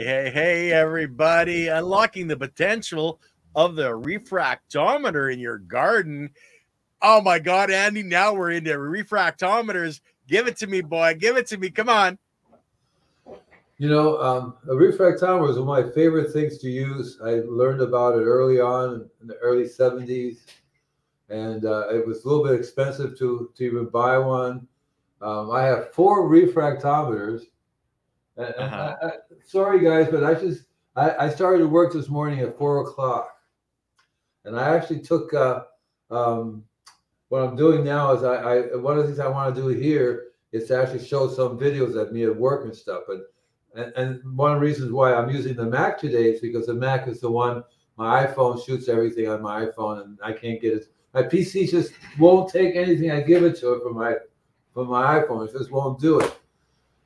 Hey, hey, hey, everybody. Unlocking the potential of the refractometer in your garden. Oh my God, Andy, now we're into refractometers. Give it to me, boy. Give it to me. Come on. You know, um, a refractometer was one of my favorite things to use. I learned about it early on in the early 70s, and uh, it was a little bit expensive to, to even buy one. Um, I have four refractometers. And, uh-huh. I, I, sorry, guys, but I just I, I, started to work this morning at four o'clock, and I actually took uh, um, what I'm doing now is I, I one of the things I want to do here is to actually show some videos of me at work and stuff. But and, and one of the reasons why I'm using the Mac today is because the Mac is the one my iPhone shoots everything on my iPhone, and I can't get it. My PC just won't take anything I give it to it from my from my iPhone. It just won't do it.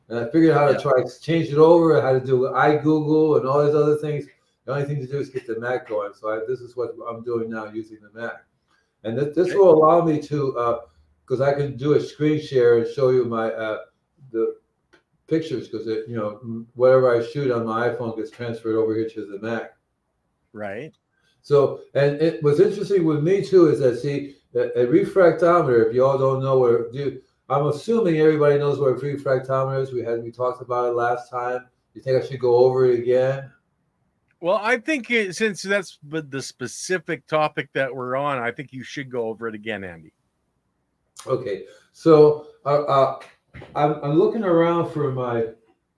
And I figured out how to try to change it over, how to do iGoogle and all these other things. The only thing to do is get the Mac going. So I, this is what I'm doing now using the Mac. And th- this will allow me to, because uh, I can do a screen share and show you my uh, the pictures because it, you know, whatever I shoot on my iPhone gets transferred over here to the Mac. Right. So, and it was interesting with me too is that see a, a refractometer. If you all don't know what do, I'm assuming everybody knows what a refractometer is. We had we talked about it last time. You think I should go over it again? Well, I think it, since that's the specific topic that we're on, I think you should go over it again, Andy. Okay, so uh, uh, I'm, I'm looking around for my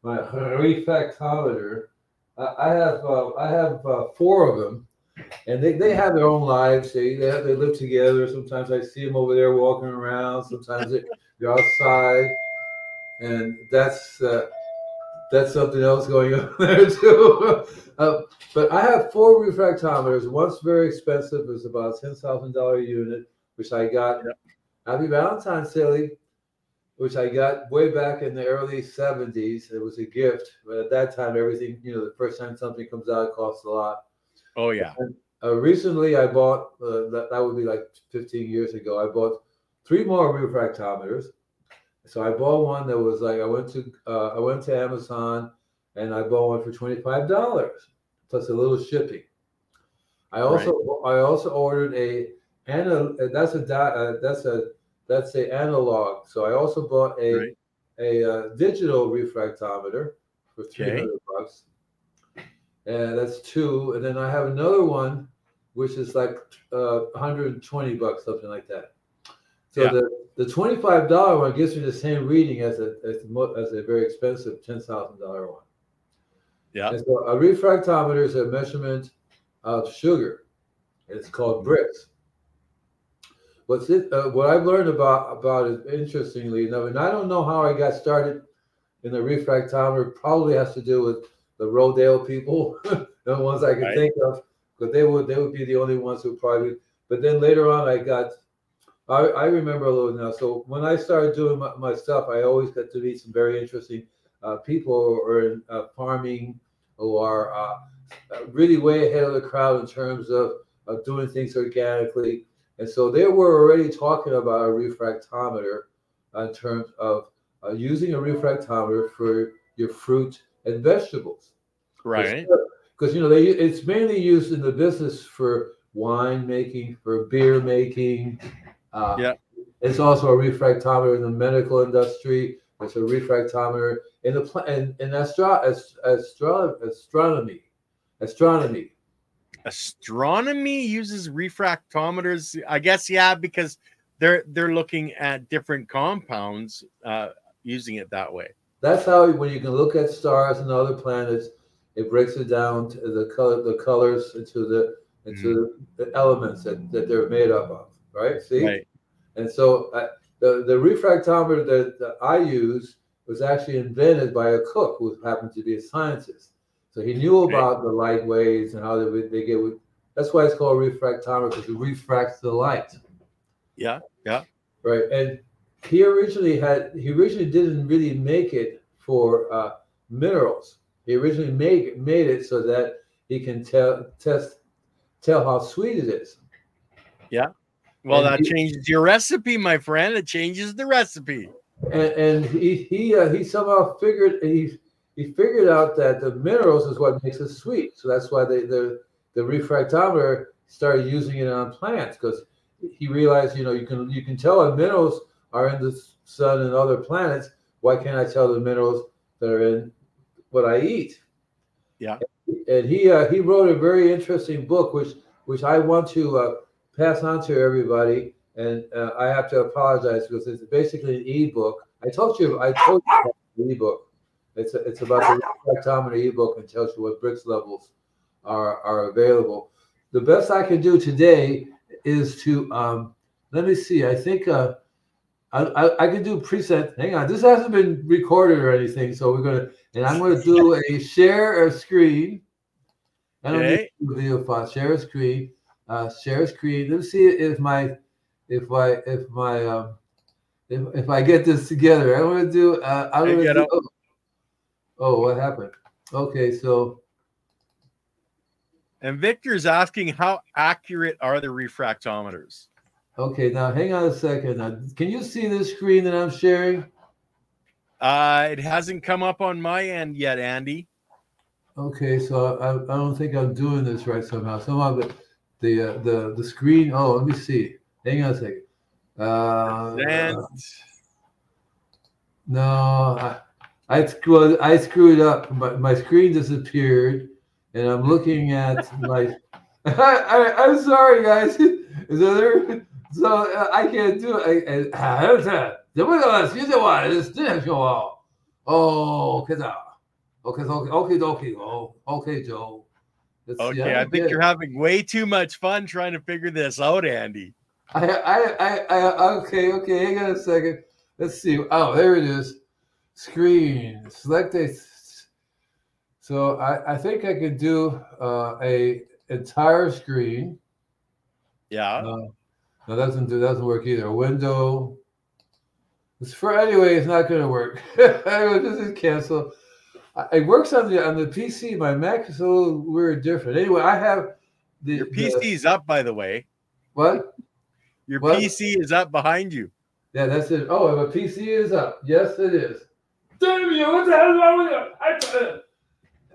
my refractometer. I have uh, I have uh, four of them, and they, they have their own lives. They they, have, they live together. Sometimes I see them over there walking around. Sometimes they, they're outside, and that's uh, that's something else going on there too. uh, but I have four refractometers. One's very expensive; it's about ten thousand dollar unit, which I got. Yep. Happy Valentine's Day, which I got way back in the early '70s. It was a gift, but at that time, everything you know, the first time something comes out, it costs a lot. Oh yeah. And, uh, recently, I bought uh, that. That would be like 15 years ago. I bought three more refractometers. So I bought one that was like I went to uh, I went to Amazon and I bought one for twenty five dollars plus a little shipping. I also right. I also ordered a and that's a uh, that's a that's a analog. So I also bought a right. a uh, digital refractometer for three hundred okay. bucks. And that's two. And then I have another one, which is like uh, 120 bucks, something like that. So yeah. the, the $25 one gives me the same reading as a as, as a very expensive $10,000 one. Yeah. And so a refractometer is a measurement of sugar. It's called Brix. What's it? Uh, what I've learned about about it, interestingly enough, and I don't know how I got started in the refractometer. Probably has to do with the Rodale people, the ones I can right. think of, because they would they would be the only ones who probably. But then later on, I got. I, I remember a little now. So when I started doing my, my stuff, I always got to meet some very interesting uh, people who are in uh, farming, who are uh, really way ahead of the crowd in terms of, of doing things organically. And so they were already talking about a refractometer in terms of uh, using a refractometer for your fruit and vegetables. Right. Because you know they it's mainly used in the business for wine making, for beer making. Uh, yeah. It's also a refractometer in the medical industry. It's a refractometer in the pl- in, in astro- astro- astronomy. Astronomy. Astronomy uses refractometers. I guess yeah, because they're they're looking at different compounds uh, using it that way that's how when you can look at stars and other planets, it breaks it down to the color, the colors into the into mm the elements that, that they're made up of. Right? See. Right. And so uh, the the refractometer that, that I use was actually invented by a cook who happened to be a scientist. So he knew about the light waves and how they, they get. That's why it's called refractometer because it refracts the light. Yeah, yeah. Right, and he originally had he originally didn't really make it for uh, minerals. He originally made made it so that he can tell test tell how sweet it is. Yeah. Well, and that he, changes your recipe, my friend. It changes the recipe. And, and he he uh, he somehow figured he he figured out that the minerals is what makes it sweet. So that's why they, the the refractometer started using it on plants because he realized, you know, you can you can tell if minerals are in the sun and other planets. Why can't I tell the minerals that are in what I eat? Yeah. And he uh, he wrote a very interesting book, which which I want to uh, pass on to everybody. And uh, I have to apologize because it's basically an e-book. I told you I told you about the e-book. It's a, it's about the refractometer e-book and tells you what Brix levels are are available. The best I can do today is to um, let me see. I think uh, I, I, I can do preset. Hang on, this hasn't been recorded or anything, so we're gonna and I'm gonna do a share a screen. I don't Okay. need a video file. Share a screen. Uh, share a screen. Let's see if my if my if my um, if, if I get this together. I'm gonna do. Uh, I'm gonna get do. up. Oh, oh, what happened? Okay, so And Victor's asking how accurate are the refractometers? okay now hang on a second. Now, can you see this screen that I'm sharing? Uh, it hasn't come up on my end yet, Andy. Okay, so I, I don't think I'm doing this right somehow. Somehow the the uh, the the screen. Oh, let me see. Hang on a second. Uh, and... no, I, I, well, I screwed up. My, my screen disappeared, and I'm looking at my. I, am sorry, guys. Is so there, so uh, I can't do it. I, I, the window is the one. It's the show. Oh, okay, okay, okay, okay, okay, okay, Joe. Let's okay, I think you're it. having way too much fun trying to figure this out, Andy. I, I, I, I, okay, okay. Hang on a second. Let's see. Oh, there it is. Screen. Select a. So I, I think I could do uh, a entire screen. Yeah. No, no, that doesn't do doesn't work either. Window. It's for anyway. It's not going to work. anyway, this is cancel. It works on the on the PC. My Mac is a little weird, different. Anyway, I have the Your the- PC is up, by the way. what? Your What? PC is up behind you. Yeah, that's it. Oh, my PC is up. Yes, it is. Damn you! What the hell is wrong with you?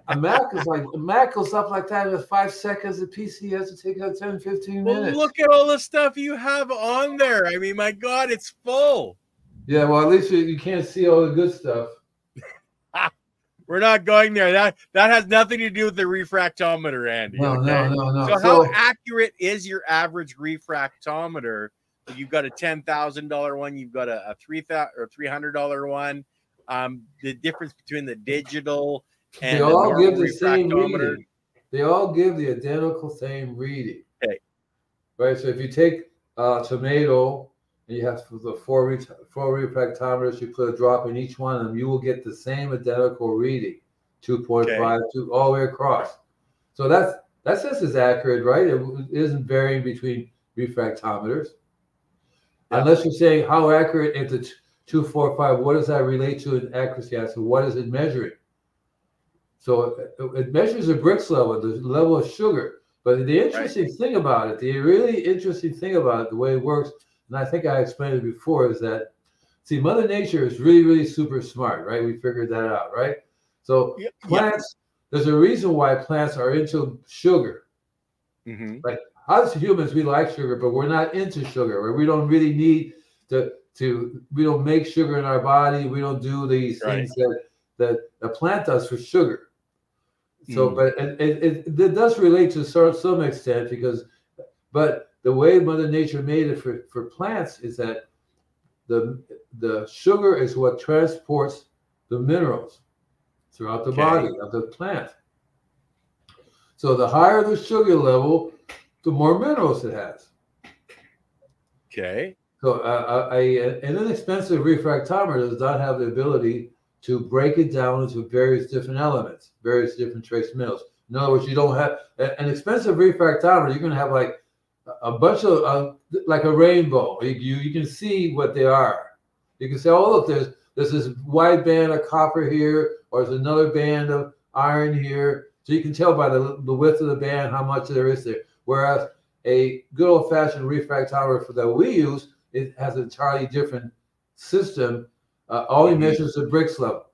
I, a Mac is like a Mac goes up like that in five seconds. The PC has to take out 10, 15 Well, minutes. look at all the stuff you have on there. I mean, my God, it's full. Yeah, well, at least you, you can't see all the good stuff. We're not going there. That that has nothing to do with the refractometer, Andy. No, okay? no, no, no. So, So, how accurate is your average refractometer? You've got a ten thousand dollar one. You've got a, a three thousand or three hundred dollar one. Um, the difference between the digital and they the all give the same reading. They all give the identical same reading. Okay. Right. So if you take uh, tomato and you have the four re- four refractometers, you put a drop in each one of them, you will get the same identical reading, 2.5, two, all the way across. So that's that's just as accurate, right? It isn't varying between refractometers. Yeah. Unless you're saying how accurate is the t- 245, what does that relate to in accuracy? I said, what is it measuring? So it, it measures the Brix level, the level of sugar. But the interesting thing about it, the really interesting thing about it, the way it works, and I think I explained it before, is that see, Mother Nature is really, really super smart, right? We figured that out, right? So yeah. plants, there's a reason why plants are into sugar. Mhm. Us humans, we like sugar, but we're not into sugar. Or we don't really need to to. We don't make sugar in our body. We don't do these Right. things that that a plant does for sugar. So, Mm. but it, it, it, it does relate to some extent because, but the way Mother Nature made it for, for plants is that the the sugar is what transports the minerals throughout the Okay. body of the plant. So the higher the sugar level, the more minerals it has. Okay. So uh, a, a- an inexpensive refractometer does not have the ability to break it down into various different elements, various different trace minerals. In other words, you don't have an expensive refractometer. You're going to have like a- bunch of uh, like a rainbow. You, you you can see what they are. You can say, oh look, there's there's this wide band of copper here, or there's another band of iron here. So you can tell by the, the width of the band how much there is there. Whereas a good old fashioned refractometer for that we use, it has an entirely different system. Uh, all he Mhm. measures the Brix level.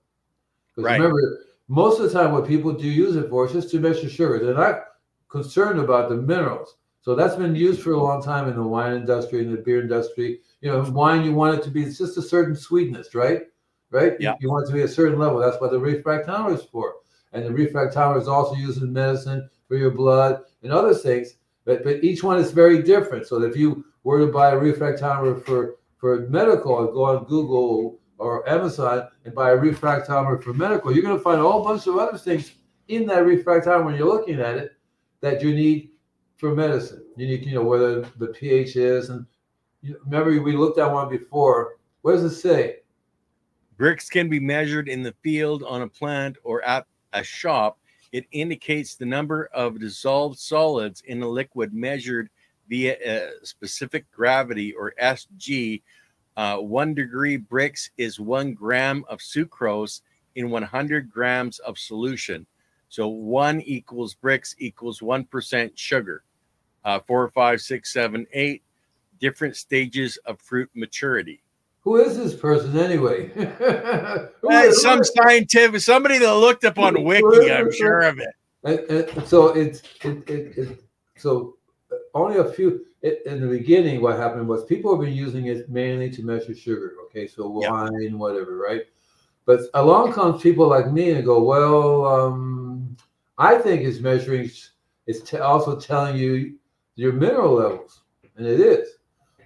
Because Right. remember, most of the time, what people do use it for is just to measure sugar. They're not concerned about the minerals. So that's been used for a long time in the wine industry and the beer industry. You know, wine you want it to be it's just a certain sweetness, right? Right? Yeah. You, want it to be a certain level. That's what the refractometer is for. And the refractometer is also used in medicine for your blood and other things. But but each one is very different. So if you were to buy a refractometer for for medical and go on Google or Amazon and buy a refractometer for medical, you're going to find a whole bunch of other things in that refractometer when you're looking at it that you need for medicine. You need, you know, whether the pH is, and you, remember we looked at one before. What does it say? Brix can be measured in the field, on a plant, or at a shop. It indicates the number of dissolved solids in a liquid measured via a specific gravity or SG. Uh, one degree Brix is one gram of sucrose in 100 grams of solution. So one equals Brix equals 1% sugar. Uh, four, five, six, seven, eight different stages of fruit maturity. Who is this person anyway? Uh, some scientific, somebody that looked up on Wiki, I'm sure of it. And, and so it's it, it, it so only a few it, in the beginning what happened was people have been using it mainly to measure sugar okay so wine whatever right but along comes people like me and go well um, i think it's measuring it's t- also telling you your mineral levels and it is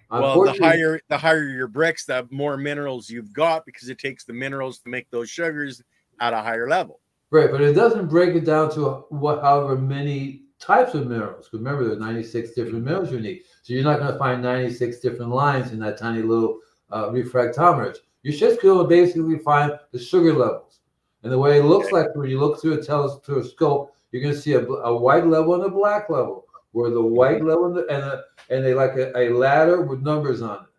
Well, the higher the higher your Brix, the more minerals you've got because it takes the minerals to make those sugars at a higher level. Right, but it doesn't break it down to what, however many types of minerals. Remember, there are 96 different minerals you need. So you're not going to find 96 different lines in that tiny little uh, refractometers. You're just going to basically find the sugar levels. And the way it looks Okay. like when you look through a telescope, you're going to see a, a white level and a black level, where the white level and, the, and, a, and they like a, a ladder with numbers on it.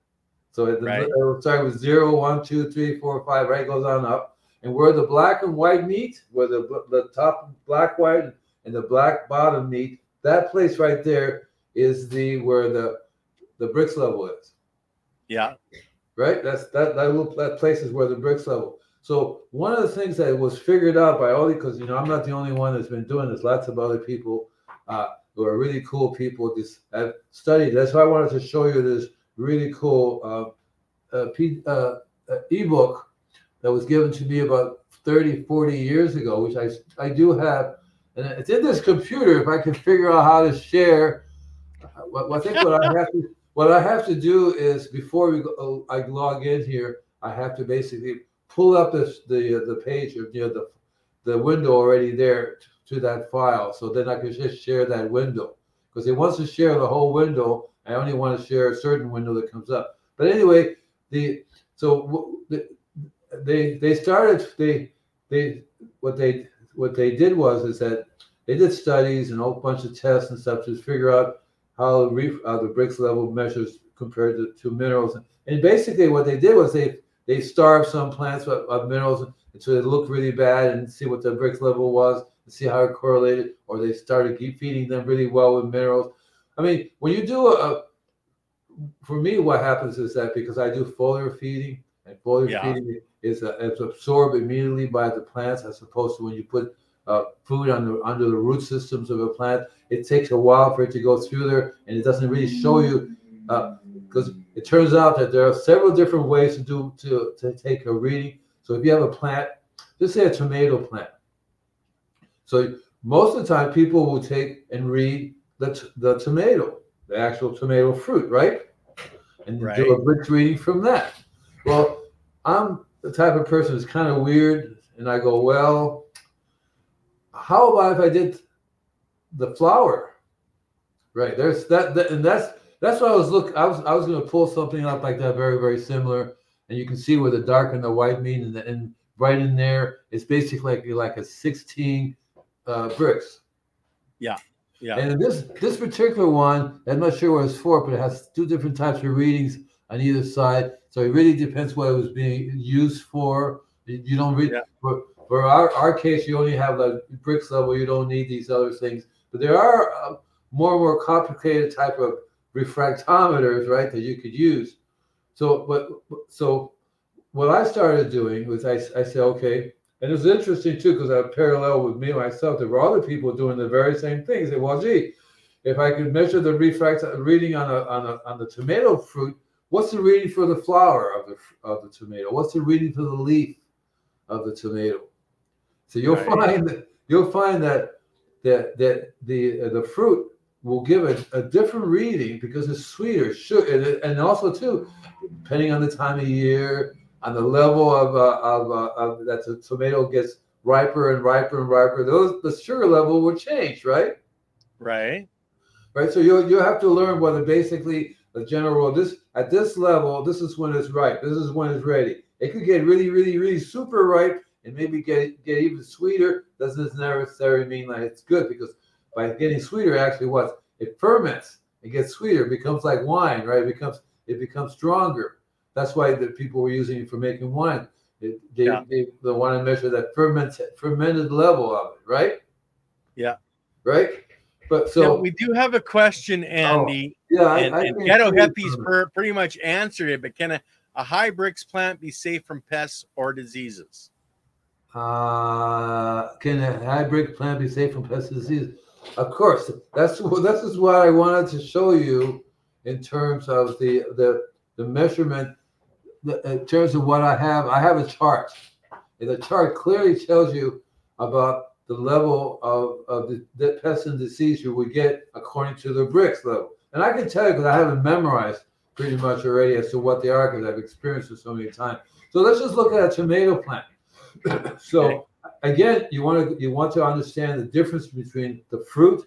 So it, Right. it'll start with zero, one, two, three, four, five, right? Goes on up and where the black and white meet, where the the top black white and the black bottom meet, that place right there is the where the the Brix level is. Yeah. Right. That's that that little that place is where the Brix level. So one of the things that was figured out by all because you know I'm not the only one that's been doing this. Lots of other people uh, who are really cool people have studied. That's why I wanted to show you this really cool uh, uh, uh, uh, ebook that was given to me about 30, 40 years ago, which I, I do have. And it's in this computer. If I can figure out how to share, what I think what I have to what I have to do is before we go, I log in here, I have to basically pull up this the the page or you know the the window already there to that file, so then I can just share that window because it wants to share the whole window. I only want to share a certain window that comes up. But anyway, the so they they started they they what they what they did was is that they did studies and a whole bunch of tests and stuff to figure out how the, reef, the Brix level measures compared to, to minerals and basically what they did was they they starved some plants of, of minerals and so it looked really bad and see what the Brix level was see how it correlated or they started keep feeding them really well with minerals i mean when you do a, for me what happens is that because i do foliar feeding and foliar Yeah. feeding is uh, it's absorbed immediately by the plants as opposed to when you put uh, food under under the root systems of a plant. It takes a while for it to go through there, and it doesn't really show you because it turns out that there are several different ways to do to to take a reading. So if you have a plant, just say a tomato plant. So most of the time, people will take and read the t- the tomato, the actual tomato fruit, right? And Right. do a brick reading from that. Well, I'm the type of person that's kind of weird, and I go, well, how about if I did the flower? Right there's that, that and that's that's what I was look. I was I was going to pull something up like that, very very similar, and you can see where the dark and the white mean, and, the, and right in there, it's basically like, like a 16 uh, Brix. Yeah. Yeah. And this this particular one, I'm not sure what it's for, but it has two different types of readings on either side. So it really depends what it was being used for. You don't read Yeah. for, for our, our case, you only have the Brix level. You don't need these other things. But there are uh, more and more complicated type of refractometers, right, that you could use. So, but so what I started doing was I, I said, okay, And it's interesting too, because I parallel with me myself, there were other people doing the very same thing. Say, well, gee, if I could measure the refract reading on a, on a, on the tomato fruit, what's the reading for the flower of the of the tomato? What's the reading for the leaf of the tomato? So you'll right. find that you'll find that that that the uh, the fruit will give a, a different reading because it's sweeter, sugar, and, also too, depending on the time of year, on the level of uh, of, uh, of that the tomato gets riper and riper and riper, those the sugar level will change, right? Right. Right. So you you have to learn whether basically the general rule this at this level, this is when it's ripe. This is when it's ready. It could get really, really, really super ripe and maybe get get even sweeter. Doesn't necessarily mean that it's good because by getting sweeter, actually what it ferments. It gets sweeter, becomes like wine, right? It becomes it becomes stronger. That's why the people were using it for making wine. It, they, yeah. they, they want to measure that ferment, fermented level of it, right? Yeah. Right. But so we do have a question, Andy. Oh, yeah, and, I, I and Ghetto pretty much answered it. But can a, a high Brix plant be safe from pests or diseases? Uh, can a high Brix plant be safe from pests and diseases? Of course, that's this is what I wanted to show you in terms of the the the measurement. Uh, in terms of what I have, I have a chart, and the chart clearly tells you about the level of, of the, the pest and disease you would get according to the Brix level. And I can tell you because I have not memorized pretty much already as to what they are because I've experienced it so many times. So let's just look at a tomato plant. so again, you want to you want to understand the difference between the fruit,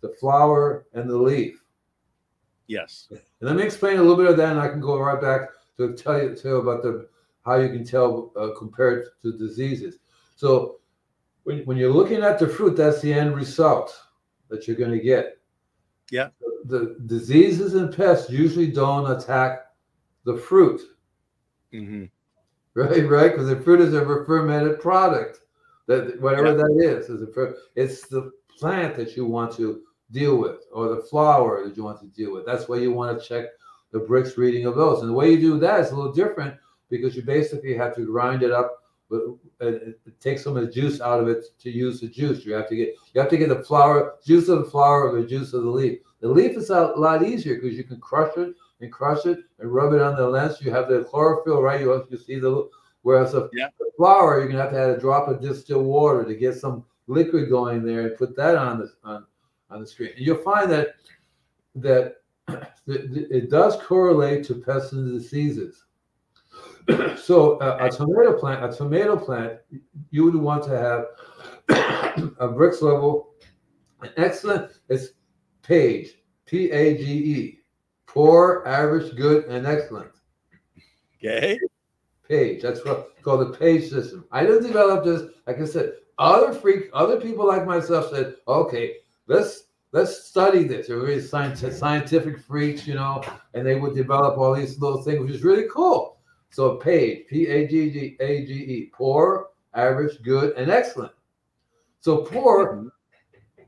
the flower, and the leaf. Yes. And let me explain a little bit of that, and I can go right back to tell you too about the how you can tell uh, compared to diseases. So when, when you're looking at the fruit, that's the end result that you're going to get. Yeah. The, the diseases and pests usually don't attack the fruit. Mm-hmm. Right, right, because the fruit is a fermented product. That whatever yeah. that is, is a, it's the plant that you want to deal with, or the flower that you want to deal with. That's why you want to check the Brix reading of those. And the way you do that is a little different because you basically have to grind it up but it, it takes some of the juice out of it to use the juice. You have to get you have to get the flower juice of the flower or the juice of the leaf. The leaf is a lot easier because you can crush it and crush it and rub it on the lens. You have the chlorophyll, right? You you see the whereas the, yeah. the flower you're gonna have to add a drop of distilled water to get some liquid going there and put that on the on on the screen. And you'll find that that it does correlate to pests and diseases. so uh, a tomato plant, a tomato plant, you would want to have a Brix level. an Excellent. It's page, P A G E, poor, average, good, and excellent. Okay. Page. That's what called the page system. I didn't develop this. Like I said, other freak, other people like myself said, okay, let's let's study this. They're really scientific, scientific freaks, you know, and they would develop all these little things, which is really cool. So page, P A G G A G E, poor, average, good, and excellent. So poor,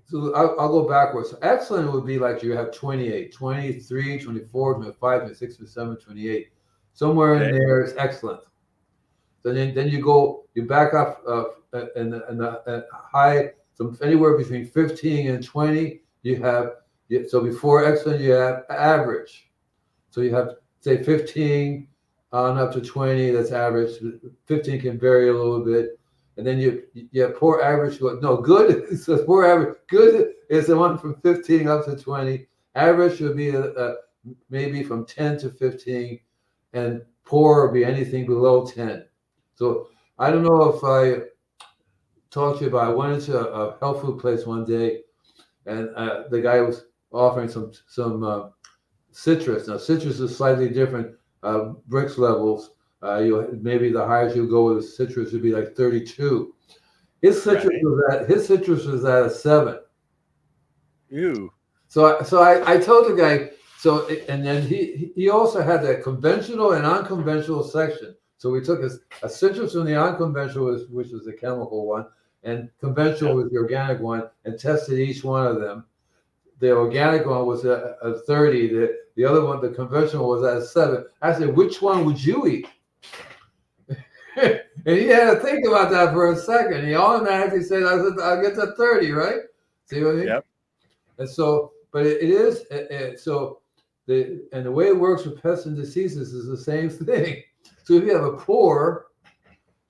so I'll, I'll, go backwards. So excellent would be like you have 28, 23, 24, 25, 26, 27, 28. Somewhere okay. in there is excellent. So then, then you go, you back up uh, and, and the high, so anywhere between 15 and 20, you have, so before excellent, you have average. So you have, say, 15, on up to 20. That's average. 15 can vary a little bit. And then you you have poor average. No, good So poor average. Good is the one from 15 up to 20. Average would be a, a, maybe from 10 to 15, and poor would be anything below 10. So I don't know if I talked to you about. I went into a, a health food place one day, and uh, the guy was offering some some uh, citrus. Now citrus is slightly different uh, Brix levels. Uh, you maybe the highest you go with citrus would be like 32. His citrus right. was at his citrus was at a seven. Ew. So I, so I, I told the guy so and then he he also had that conventional and unconventional section. So we took a, a citrus from the unconventional, which was the chemical one, and conventional was the organic one, and tested each one of them the organic one was a, a 30. The, the other one, the conventional, was at a seven. I said, which one would you eat? And he had to think about that for a second. He automatically said, "I'll I'll get to 30, right?" See what I mean? Yep. And so, but it, it is it, it- so the and the way it works with pests and diseases is the same thing. So if you have a pour,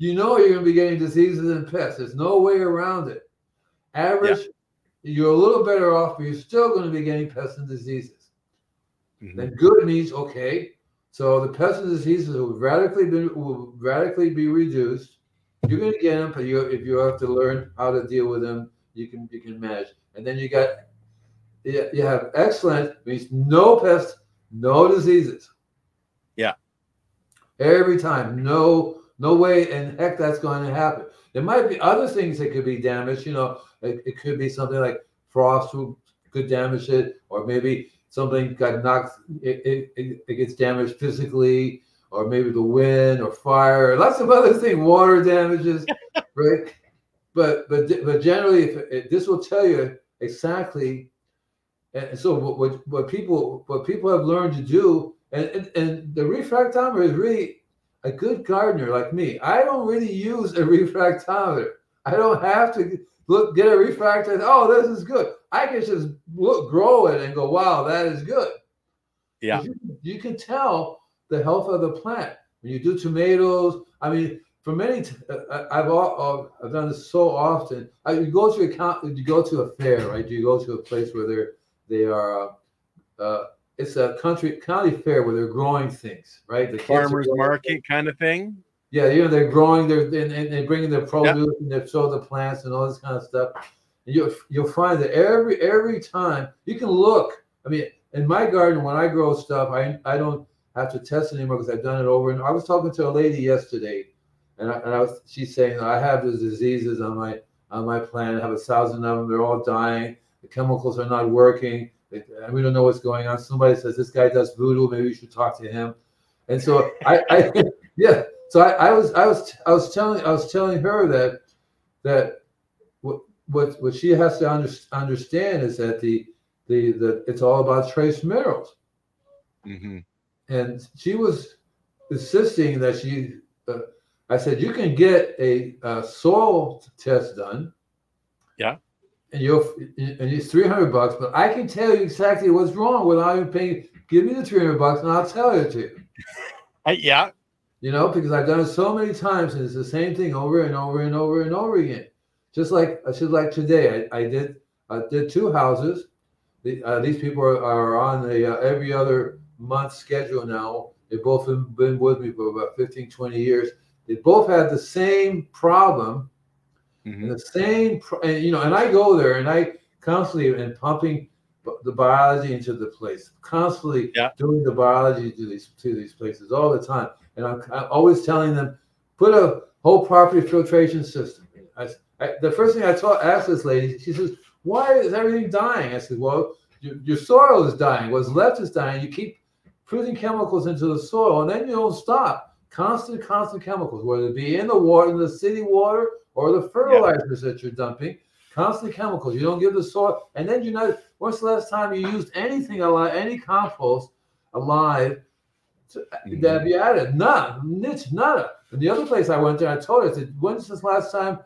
you know you're going to be getting diseases and pests. There's no way around it. Average, you're a little better off, but you're still going to be getting pests and diseases. Mhm. Then good means okay. So the pests and diseases will radically be will radically be reduced. You're going to get them, but you if you have to learn how to deal with them, you can you can manage. And then you got you you have excellent means no pests, no diseases. Yeah. Every time, no no way and heck that's going to happen. There might be other things that could be damaged. You know, it, it could be something like frost who could damage it, or maybe something got knocked, it, it, it, gets damaged physically, or maybe the wind or fire, lots of other things, water damages, right? But but but generally, if it, this will tell you exactly. And so what, what what people what people have learned to do, and, and and the refractometer is really a good gardener like me. I don't really use a refractometer. I don't have to look get a refractor. Oh, this is good. I can just look, grow it, and go, wow, that is good. Yeah. You, you can tell the health of the plant when you do tomatoes. I mean, for many, t- uh, I've all, uh, I've done this so often. I, you go to a count, you go to a fair, right? You go to a place where they're they are. Uh, uh, it's a country county fair where they're growing things, right? The Farmers market kind of thing. yeah, you know, they're growing, they're and, and they're bringing their produce and they sow the plants and all this kind of stuff. And you'll you'll find that every every time you can look. I mean, in my garden, when I grow stuff, I I don't have to test anymore because I've done it over. And I was talking to a lady yesterday, and I, and I was she's saying I have these diseases on my on my plant. I have a thousand of them. They're all dying. The chemicals are not working. They- and we don't know what's going on. Somebody says this guy does voodoo. Maybe you should talk to him. And so I, I yeah. So I, I was I was I was telling I was telling her that that what what what she has to under, understand is that the the the it's all about trace minerals, hmm and she was insisting that she. Uh, I said you can get a, uh soil test done. Yeah. And you'll and it's three hundred bucks, but I can tell you exactly what's wrong without even paying. Give me the three hundred bucks, and I'll tell you to you. yeah. you know, because I've done it so many times and it's the same thing over and over and over and over again. Just like just like today, I, I did I did two houses. The, uh, these people are, are on the uh, every other month schedule now. They've both been, been with me for about 15, 20 years. They both had the same problem Mhm. and the same, and, you know, and I go there and I constantly am pumping the biology into the place, constantly Yeah. doing the biology to these to these places all the time. And I'm, I'm always telling them, put a whole property filtration system. I, I, the first thing I taught, asked this lady, she says, "Why is everything dying?" I said, "Well, your, your soil is dying. What's left is dying. You keep putting chemicals into the soil, and then you don't stop. Constant, constant chemicals, whether it be in the water, in the city water, or the fertilizers that you're dumping. Constant chemicals. You don't give the soil, and then you're not. When's the last time you used anything alive, any compost alive to, uh, mm-hmm. that be added? None. Nitch, nada. And the other place I went there, I told her, I said, "When's this last time?"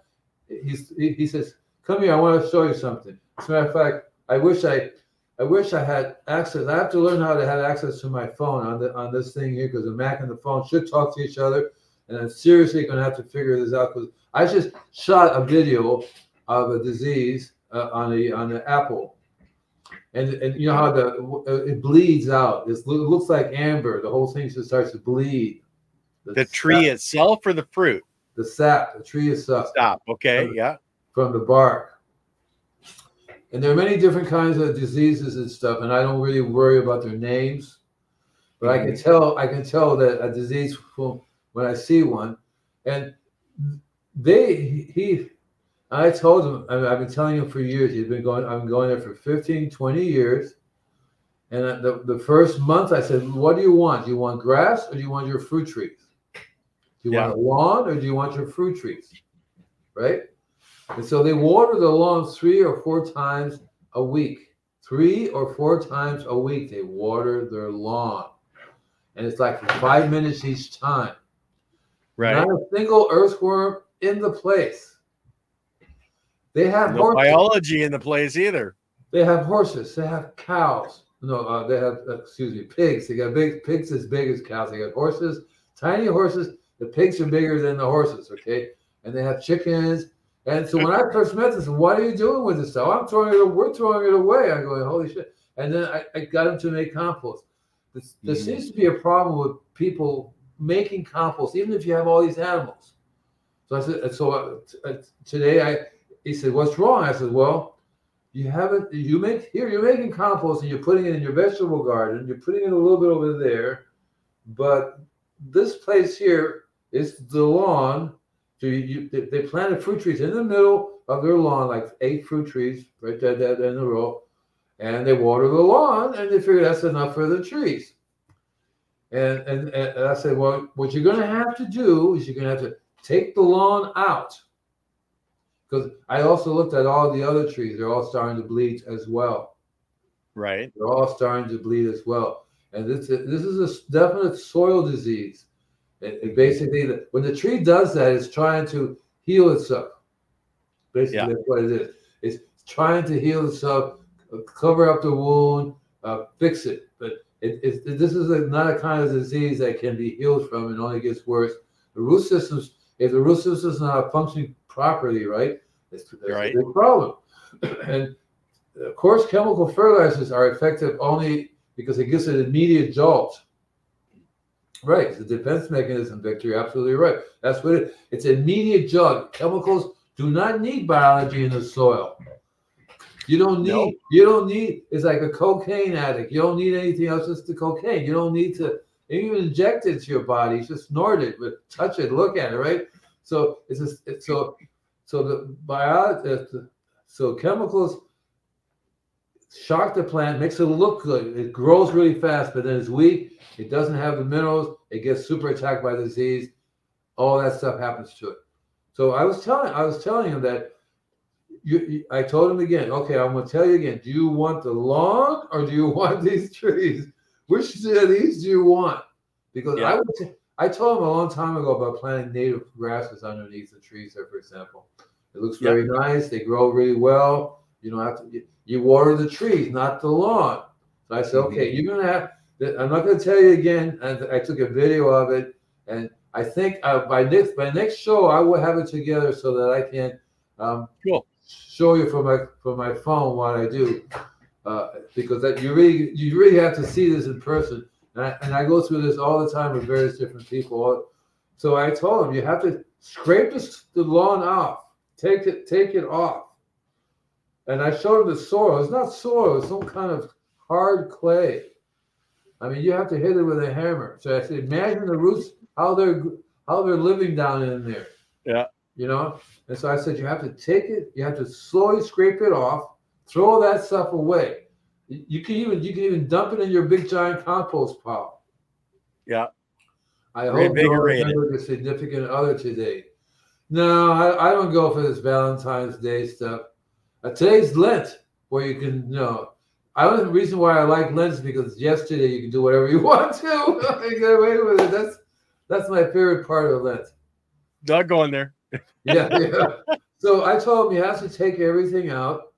He's, he, he says, "Come here. I want to show you something." As a matter of fact, I wish I I wish I had access. I have to learn how to have access to my phone on the on this thing here because the Mac and the phone should talk to each other. And I'm seriously going to have to figure this out because I just shot a video of a disease uh, on the on the apple, and and you know how the uh, it bleeds out. It's, it looks like amber. The whole thing just starts to bleed. The tree sap, itself or the fruit? the sap, the tree itself Stop. Okay. Yeah. from the bark. And there are many different kinds of diseases and stuff, and I don't really worry about their names, but I can tell I can tell that a disease from when I see one, and they he. I told him I mean, I've been telling him for years. He's been going. I've been going there for 15, 20 years. And the, the first month, I said, "What do you want? Do you want grass or do you want your fruit trees? Do you Yeah. want a lawn or do you want your fruit trees?" Right. And so they water the lawn three or four times a week. Three or four times a week, they water their lawn. And it's like for five minutes each time. Right. Not a single earthworm in the place. They have No horses. biology in the place either. They have horses. They have cows. No, uh, they have uh, excuse me, pigs. They got big pigs as big as cows. They got horses, tiny horses. The pigs are bigger than the horses. Okay, and they have chickens. And so when I first met this, what are you doing with this stuff? I'm throwing it. We're throwing it away. I'm going, holy shit! And then I, I got them to make compost. This, there Mhm. seems to be a problem with people making compost, even if you have all these animals. So I said, so uh, uh, today I, he said, what's wrong? I said, well, you haven't, you make here, you're making compost and you're putting it in your vegetable garden. You're putting it a little bit over there, but this place here is the lawn. So you, they, planted fruit trees in the middle of their lawn, like eight fruit trees right there, there, in a row, and they water the lawn, and they figure that's enough for the trees. And, and and I said, well, what you're going to have to do is you're going to have to take the lawn out, because I also looked at all the other trees; they're all starting to bleed as well. Right. They're all starting to bleed as well. And this this is a definite soil disease. It, it basically, when the tree does that, it's trying to heal itself. Basically, Yeah. that's what it is. It's trying to heal itself, uh, cover up the wound, uh, fix it. But it, it, it- this is a, not a kind of disease that can be healed from and only gets worse. The root systems, if the root system is not functioning properly, right, it's, that's Right. a big problem. and of course, chemical fertilizers are effective only because it gives an immediate jolt. Right, it's a defense mechanism, Victor. You're absolutely right. That's what it, it's immediate jolt. Chemicals do not need biology in the soil. You don't need. You don't need. It's like a cocaine addict. You don't need anything else. Just the cocaine. You don't need to even inject it to your body. Just snort it, but touch it, look at it, right? So it's just it's so so the biology. Uh, so chemicals shock the plant, makes it look good. It grows really fast, but then it's weak. It doesn't have the minerals. It gets super attacked by disease. All that stuff happens to it. So I was telling, I was telling him that. You, you- I told him again. Okay, I'm going to tell you again. Do you want the lawn or do you want these trees? Which of these do you want? Because I Yeah. would. T- I told him a long time ago about planting native grasses underneath the trees there, for example. It looks Yeah. very nice. They grow really well. You don't have to. You, water the trees, not the lawn. So I said, Mhm. okay, you're gonna have. I'm not gonna tell you again. And I took a video of it, and I think uh, by next by next show I will have it together so that I can um, Cool. show you from my from my phone what I do, uh, because that you really you really have to see this in person. And I, and I go through this all the time with various different people. So I told him you have to scrape the, the lawn off, take it take it off. And I showed him the soil. It's not soil. It's some kind of hard clay. I mean, you have to hit it with a hammer. So I said, imagine the roots how they're how they're living down in there. Yeah. You know. And so I said, you have to take it. You have to slowly scrape it off. Throw that stuff away. You can even you can even dump it in your big giant compost pile. Yeah. I hope you remember your significant other today. No, I, I don't go for this Valentine's Day stuff. Uh, today's Lent, where you can, you know, I don't the reason why I like Lent is because yesterday you can do whatever you want to. Get away with it. That's that's my favorite part of Lent. Not going there. Yeah, yeah. So I told him you have to take everything out,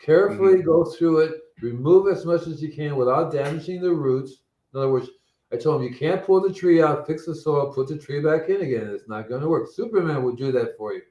carefully mm-hmm. go through it, remove as much as you can without damaging the roots. In other words, I told him you can't pull the tree out, fix the soil, put the tree back in again. It's not going to work. Superman would do that for you,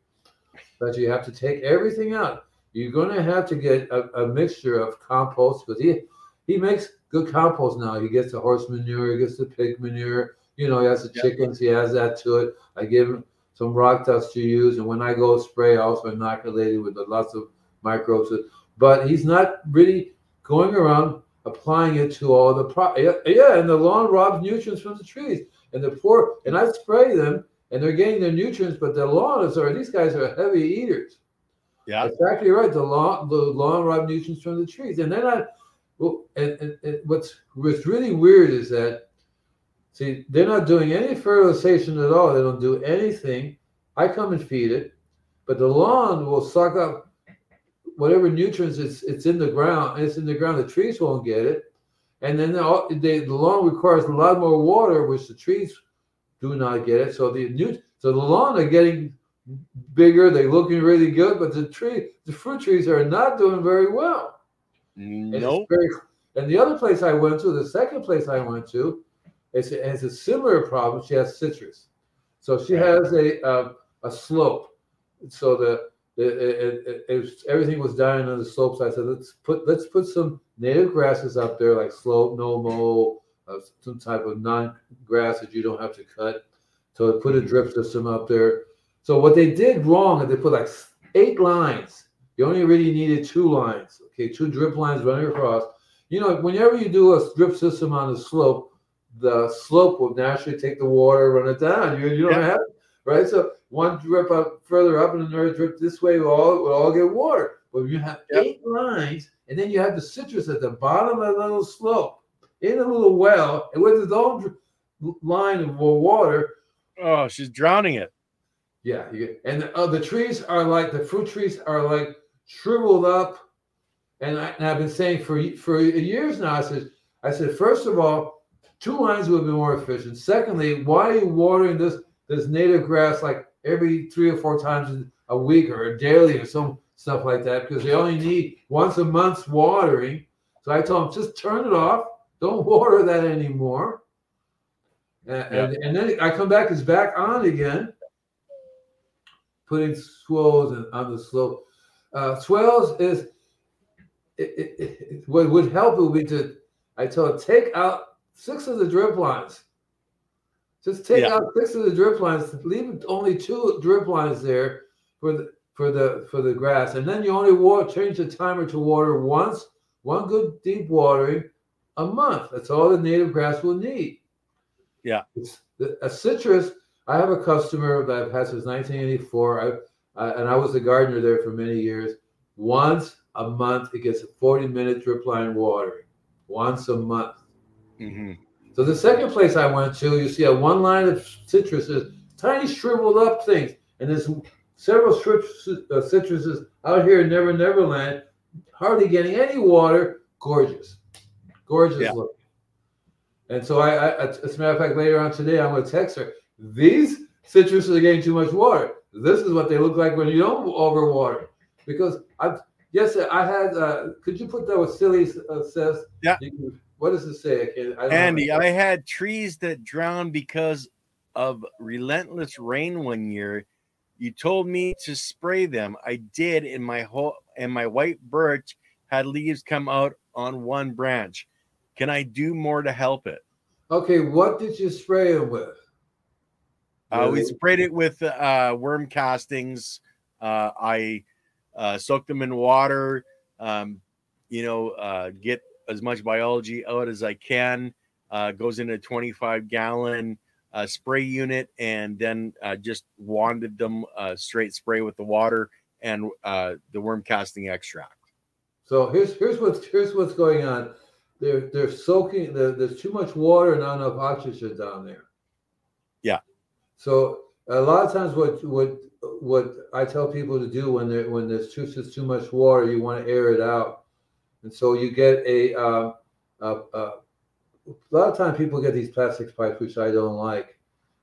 but you have to take everything out. You're going to have to get a, a mixture of compost because he he makes good compost now. He gets the horse manure, he gets the pig manure. You know, he has the Yeah. chickens, he has that to it. I give him some rock dust to use, and when I go spray, I also inoculate it with lots of microbes. But he's not really going around applying it to all the pro. Yeah, yeah, and the lawn robs nutrients from the trees, and the poor. And I spray them, and they're getting their nutrients, but the lawn is are these guys are heavy eaters. Yeah. Exactly right. The lawn, the lawn rob nutrients from the trees, and then I, well, and, and, and what's what's really weird is that, see, they're not doing any fertilization at all. They don't do anything. I come and feed it, but the lawn will suck up whatever nutrients it's it's in the ground. It's in the ground. The trees won't get it, and then all, they, the lawn requires a lot more water, which the trees do not get it. So the new so the lawn are getting bigger. They're looking really good, but the tree, the fruit trees are not doing very well. And it's Nope. very- and the other place I went to, the second place I went to, it's, it has a similar problem. She has citrus, so she Right. has a uh, a slope. So the it, everything was dying on the slopes. I said, let's put let's put some native grasses up there, like slope, no mow, uh, some type of non-grass that you don't have to cut. So I put a drip system up there. So what they did wrong is they put like eight lines. You only really needed two lines. Okay, two drip lines running across. You know, whenever you do a drip system on the slope, the slope will naturally take the water, run it down. You, you don't Yeah. have right. So one drip up further up and another drip this way will all will all get water. But you have Yep. eight lines, and then you have the citrus at the bottom of the little slope in a little well, and with its own dr- line of water. Oh, she's drowning it. Yeah, you get, and the, uh, the trees are like the fruit trees are like shriveled up, and, I, and I've been saying for for years now. I said, I said, first of all, two lines would be more efficient. Secondly, why are you watering this this native grass like every three or four times a week or a daily or some stuff like that? Because they only need once a month's watering. So I told them just turn it off. Don't water that anymore. And, and, and then I come back, it's back on again putting swells on the slope. Uh, swells is it, it, it, what would help would be to I tell take out six of the drip lines. Just take Yeah. out six of the drip lines. Leave only two drip lines there for the for the for the grass, and then you only water change the timer to water once, one good deep watering a month. That's all the native grass will need. Yeah. It's, the, a citrus I have a customer that I've had since 1984, I, I, and I was a gardener there for many years. Once a month, it gets a 40 minute drip line watering. Once a month. hmm So the second place I went to, you see a one line of citruses, tiny shriveled up things, and there's several uh, citruses out here in Never Never Land, hardly getting any water. Gorgeous, gorgeous Yeah. looking. And so I, I, as a matter of fact, later on today, I'm going to text her. These citruses are getting too much water. This is what they look like when you don't overwater. Because I, yes, I had. Uh, could you put that what Silly uh, says? Yeah. You can- what does it say? I can't. I. Andy, I had trees that drowned because of relentless rain one year. You told me to spray them. I did, and my whole and my white birch had leaves come out on one branch. Can I do more to help it? Okay, what did you spray it with? Uh, we sprayed it with uh, worm castings. Uh, I uh, soaked them in water. Um, you know, uh, get as much biology out as I can. Uh, goes into a 25 gallon uh, spray unit, and then uh, just wanded them uh, straight spray with the water and uh, the worm casting extract. So here's here's what's here's what's going on. They're they're soaking. There, there's too much water and not enough oxygen down there. Yeah. So a lot of times, what what what I tell people to do when there when there's too just too much water, you want to air it out, and so you get a um, a, a, a lot of time people get these plastic pipes, which I don't like.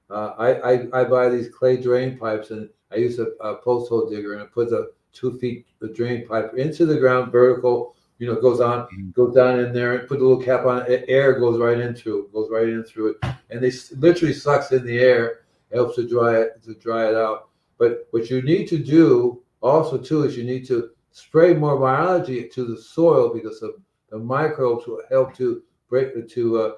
Uh, I, I I buy these clay drain pipes, and I use a, a post hole digger, and I put the two feet the drain pipe into the ground vertical. You know, goes on, Mhm. goes down in there, and put the little cap on. it, Air goes right into, goes right in through it, and they literally sucks in the air. Helps to dry it to dry it out. But what you need to do also too is you need to spray more biology to the soil because of the microbes will help to break to uh,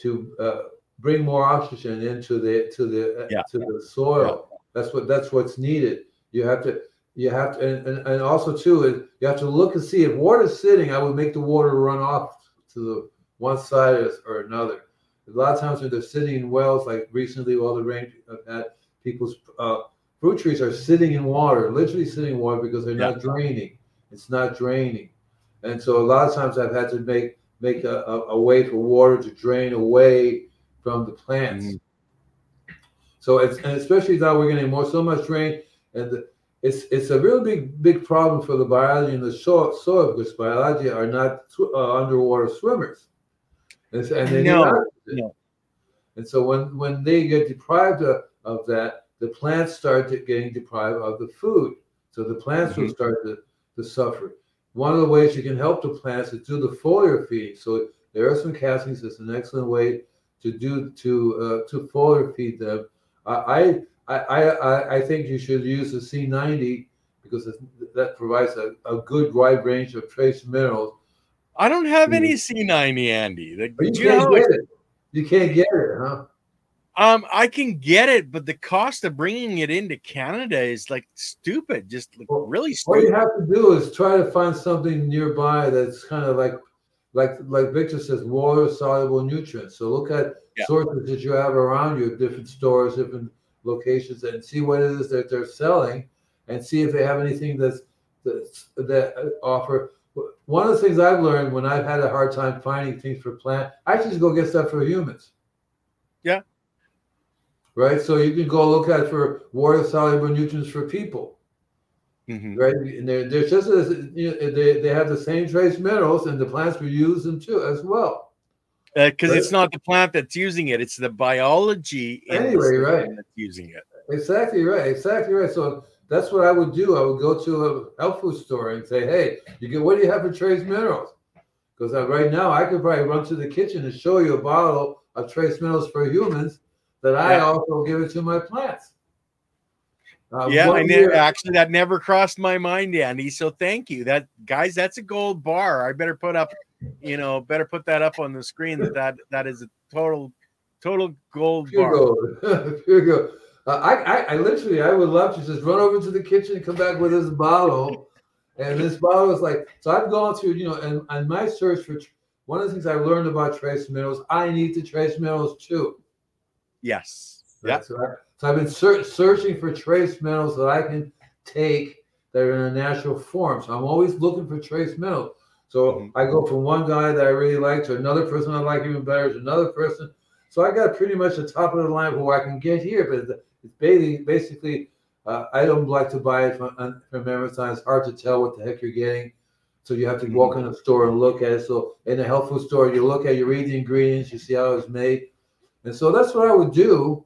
to uh, bring more oxygen into the to the uh, Yeah. to the soil. That's what that's what's needed. You have to you have to and, and, and also too you have to look and see if water's sitting. I would make the water run off to the one side or, or another. A lot of times when they're sitting in wells, like recently, all the rain I've had, people's uh, fruit trees are sitting in water, literally sitting in water because they're not draining. It's not draining, and so a lot of times I've had to make make a, a, a way for water to drain away from the plants. Mhm. So it's and especially now we're getting more so much rain, and the, it's it's a real big big problem for the biology in the soil, soil because biology are not sw- uh, underwater swimmers, and, so- and they No, no. And so when when they get deprived of, of that, the plants start to getting deprived of the food. So the plants will Mhm. start to, to suffer. One of the ways you can help the plants is do the foliar feeding. So there are some castings. It's an excellent way to do to uh, to foliar feed them. I I I I, I think you should use the C90 because that provides a, a good wide range of trace minerals. I don't have Mhm. any C90, Andy. The- you know can't how get it. You can't get it, huh? Um, I can get it, but the cost of bringing it into Canada is like stupid, just like Well, really All you have to do is try to find something nearby that's kind of like, like, like Victor says, water soluble nutrients. So look at Yeah. sources that you have around you, different stores, different locations, and see what it is that they're selling, and see if they have anything that's that's that offer. One of the things I've learned when I've had a hard time finding things for plant, I just go get stuff for humans. Yeah. Right. So you can go look at for water soluble nutrients for people Mhm. right? And they're, they're just as you know, they, they have the same trace minerals, and the plants will use them too as well. because Uh, it's not the plant that's using it; it's the biology Anyway, right. that's using it. Exactly right. Exactly right. So that's what I would do. I would go to a health food store and say, "Hey, you get what do you have for trace minerals?" Because right now I could probably run to the kitchen and show you a bottle of trace minerals for humans that I Yeah. also give it to my plants. Uh, yeah, I ne- actually that never crossed my mind, Andy. So thank you. That guys, that's a gold bar. I better put up, you know, better put that up on the screen. That that, that is a total, total gold Pure bar. gold. Pure gold. Uh, I, I, I literally, I would love to just run over to the kitchen and come back with this bottle. And this bottle is like, so I've gone through, you know, and, and my search for one of the things I learned about trace minerals, I need the trace minerals too. Yes. Right? Yeah. So, I, so I've been search, searching for trace minerals that I can take that are in a natural form. So I'm always looking for trace minerals. So Mhm. I go from one guy that I really like to another person I like even better to another person. So I got pretty much the top of the line who I can get here, but it's basically basically uh, I don't like to buy it from, from Amazon. It's hard to tell what the heck you're getting. So you have to walk in the store and look at it. So in a health food store, you look at, you read the ingredients, you see how it's made. And so that's what I would do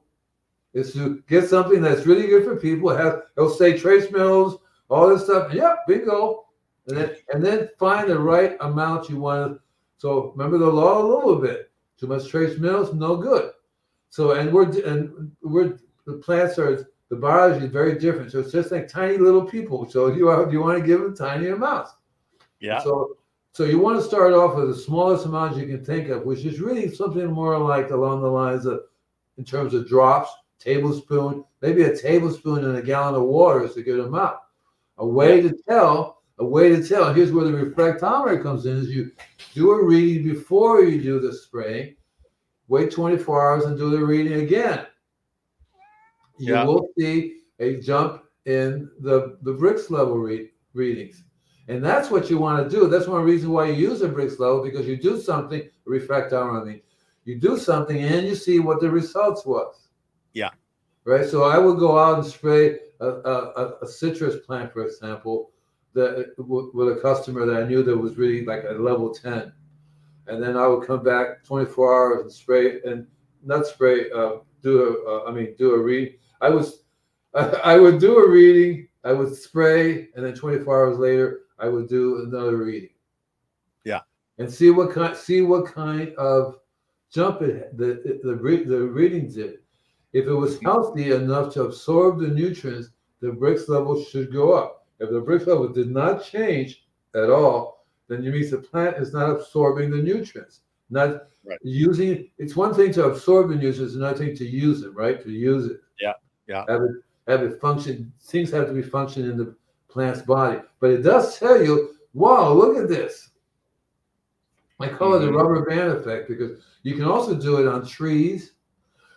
is to get something that's really good for people. Have it'll say trace minerals, all this stuff. Yep, bingo. And then and then find the right amount you want. So remember the law a little bit. Too much trace minerals, no good. So and we're and we're the plants are the biology is very different. So it's just like tiny little people. So you are, you want to give them tiny amounts. Yeah. So, so you want to start off with the smallest amount you can think of, which is really something more like along the lines of, in terms of drops, tablespoon, maybe a tablespoon in a gallon of water is a good amount. A way to tell, a way to tell. Here's where the refractometer comes in: is you do a reading before you do the spraying, wait 24 hours and do the reading again. You Yeah. will see a jump in the the Brix level read, readings. And that's what you want to do. That's one reason why you use a Brix level because you do something, refractometer, I mean, you do something and you see what the results was. Yeah. Right. So I would go out and spray a, a, a- citrus plant, for example, that with a customer that I knew that was really like a level 10. And then I would come back 24 hours and spray and not spray, uh, do a, uh, I mean, do a read. I was, I would do a reading, I would spray, and then 24 hours later, I would do another reading. Yeah. And see what kind, see what kind of jump it the the the readings did. If it was healthy enough to absorb the nutrients, the Brix level should go up. If the Brix level did not change at all, then you means the plant is not absorbing the nutrients. Not Right. using it's one thing to absorb the nutrients, another thing to use it, right? To use it. Yeah, yeah. Have it have it function. Things have to be functioning in the plant's body. But it does tell you, wow, look at this. I call it the Mhm. rubber band effect because you can also do it on trees.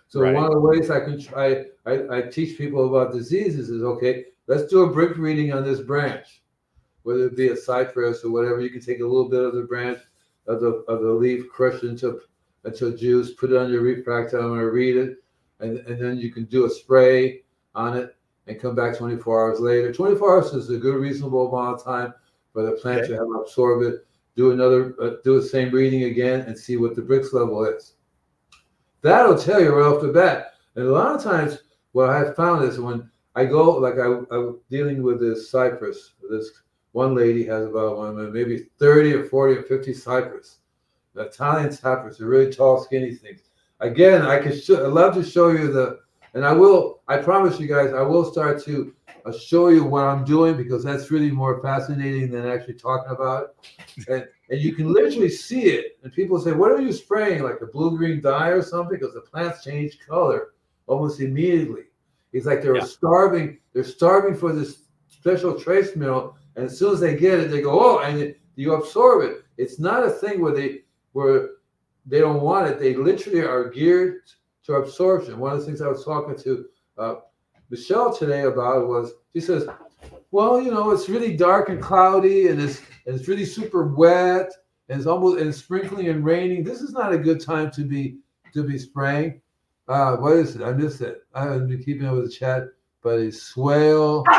So Right. one of the ways I can try, I, I teach people about diseases is okay, let's do a brick reading on this branch, whether it be a cypress or whatever. You can take a little bit of the branch of the of the leaf, crush it into into juice, put it on your refractometer, read it, and, and then you can do a spray on it and come back 24 hours later. 24 hours is a good, reasonable amount of time for the plant Okay. to have absorbed it. Do another, uh, do the same reading again and see what the Brix level is. that'll tell you right off the bat. And a lot of times, what I've found is when I go, like I, I'm dealing with this cypress. This one lady has about one, maybe 30 or 40 or 50 cypress. The Italian cypress, are really tall, skinny things. Again, I could show, I'd love to show you the, and I will, I promise you guys, I will start to uh, show you what I'm doing because that's really more fascinating than actually talking about it. And, and you can literally see it. And people say, What are you spraying? Like a blue green dye or something? Because the plants change color almost immediately. It's like they're yeah. starving, they're starving for this special trace mineral. And as soon as they get it, they go, Oh, and it, you absorb it. It's not a thing where they where they don't want it. They literally are geared to absorption. One of the things I was talking to uh, Michelle today about was she says, "Well, you know, it's really dark and cloudy, and it's and it's really super wet, and it's almost and it's sprinkling and raining. This is not a good time to be to be spraying. Uh, what is it? I missed it. I haven't been keeping up with the chat, but it's swale."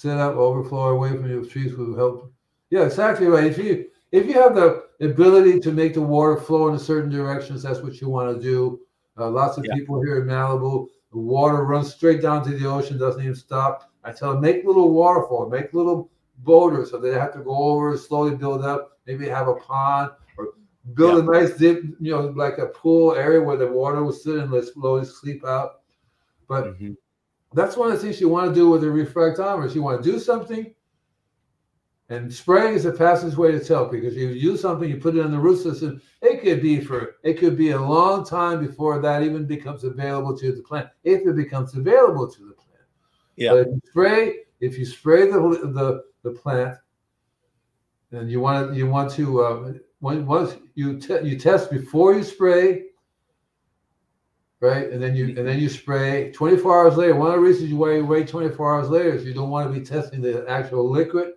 set up overflow away from your trees will help. Yeah, exactly right. If you if you have the ability to make the water flow in a certain directions, that's what you want to do. Uh, lots of yeah. people here in Malibu, the water runs straight down to the ocean, doesn't even stop. I tell them make little waterfall, make little boulders so they have to go over, slowly build up. Maybe have a pond or build yeah. a nice dip, you know, like a pool area where the water will sit and let slowly sleep out. But mm-hmm. that's one of the things you want to do with a refractometer. You want to do something, and spraying is the fastest way to tell because you use something, you put it in the root system. It could be for it could be a long time before that even becomes available to the plant, if it becomes available to the plant. Yeah. But if you spray, if you spray the the, the plant, and you want to you want to uh, once you te- you test before you spray, right? And then you and then you spray 24 hours later. One of the reasons why you wait 24 hours later is you don't want to be testing the actual liquid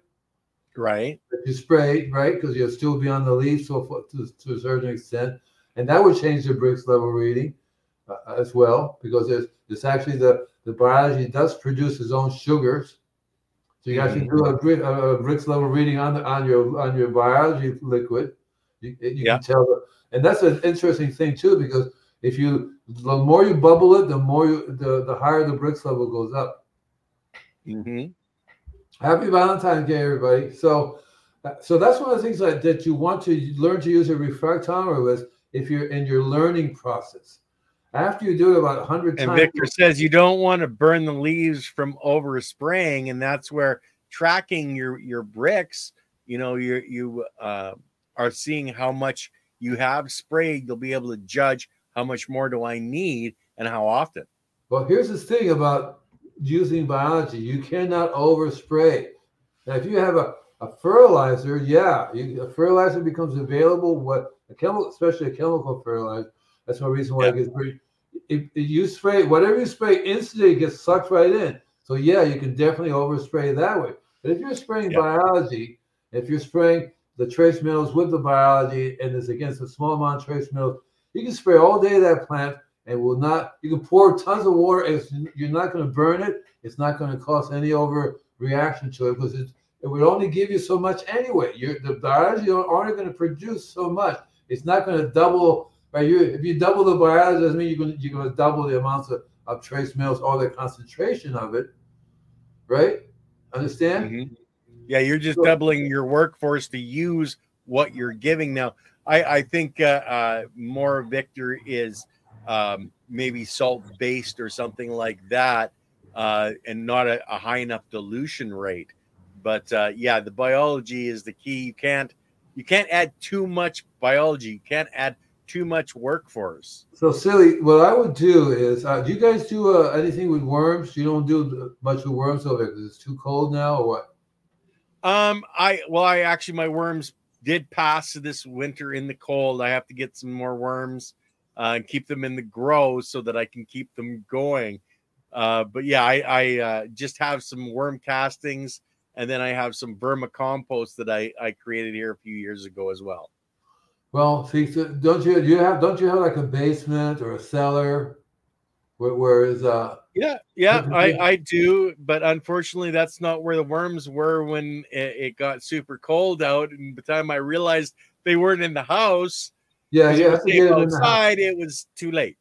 Right. You spray, right, because you'll still be on the leaf so far, to, to a certain extent, and that would change the Brix level reading uh, as well, because there's it's actually the the biology does produce its own sugars. So you actually mm-hmm. do a, a Brix level reading on the, on your on your biology liquid. You, you yeah. can tell, and that's an interesting thing too, because if you the more you bubble it, the more you, the the higher the Brix level goes up. Mm-hmm. Happy Valentine's Day, everybody. So, so that's one of the things that, that you want to learn to use a refractometer with if you're in your learning process. After you do it about 100 and times. And Victor says you don't want to burn the leaves from over spraying, and that's where tracking your your Brix, you know, you you uh, are seeing how much you have sprayed. You'll be able to judge how much more do I need and how often. Well, here's the thing about using biology. You cannot overspray. Now, if you have a, a fertilizer, yeah, you, a fertilizer becomes available. What a chemical, especially a chemical fertilizer. That's one reason why it gets pretty. If, if, you spray whatever you spray instantly, it gets sucked right in. So yeah, you can definitely overspray that way. But if you're spraying biology, if you're spraying the trace minerals with the biology and it's against a small amount of trace minerals, you can spray all day that plant and will not you can pour tons of water you're not going to burn it. It's not going to cause any overreaction to it because it, it would only give you so much anyway. You're the biology are only going to produce so much. It's not going to double right? You if you double the biology doesn't mean you're going to, you're going to double the amounts of, of trace minerals or the concentration of it right? Understand? Mm-hmm. yeah you're just so, doubling your workforce to use what you're giving. Now i i think uh, uh more victor is um, maybe salt based or something like that, uh, and not a, a, high enough dilution rate. But uh, yeah, the biology is the key. You can't you can't add too much biology. You can't add too much workforce. So silly. What I would do is, uh, do you guys do uh, anything with worms? You don't do much with worms over because it's too cold now, or what? Um, I well, I actually my worms did pass this winter in the cold. I have to get some more worms uh, and keep them in the grow so that I can keep them going. Uh, but yeah, I, I uh, just have some worm castings, and then I have some vermicompost that I, I created here a few years ago as well. Well, see, don't you do you have don't you have like a basement or a cellar where, where is uh yeah yeah I I do, but unfortunately that's not where the worms were when it, it got super cold out, and by the time I realized they weren't in the house, Yeah, Because you it have to get it in the house. outside, it was too late.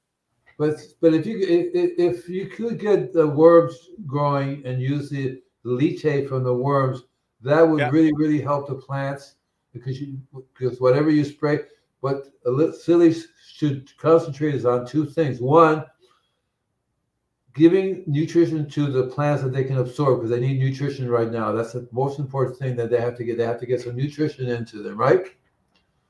But but if you if, if you could get the worms growing and use the leachate from the worms, that would Yeah. really really help the plants because you because whatever you spray, what silly should concentrate is on two things. One, giving nutrition to the plants that they can absorb because they need nutrition right now. That's the most important thing that they have to get. They have to get some nutrition into them, right?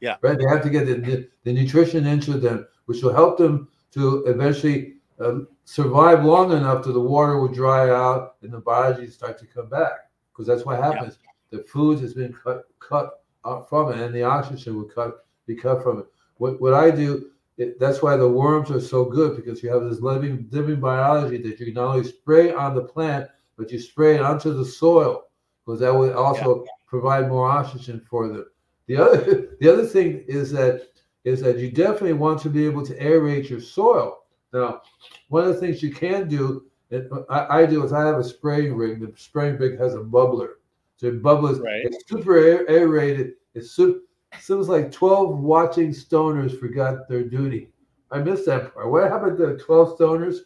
Yeah. Right. They have to get the, the nutrition into them, which will help them to eventually uh, survive long enough till the water will dry out and the biology start to come back. Because that's what happens. The food has been cut cut out from it, and the oxygen will cut be cut from it. What what I do, it, that's why the worms are so good because you have this living living biology that you can not only spray on the plant, but you spray it onto the soil because that would also provide more oxygen for them. The other the other thing is that is that you definitely want to be able to aerate your soil. Now, one of the things you can do, and I, I do, is I have a spraying rig. The spraying rig has a bubbler, so it bubbles. Right. It's super aer- aerated. It's super. Seems like twelve watching stoners forgot their duty. I missed that part. What happened to the twelve stoners?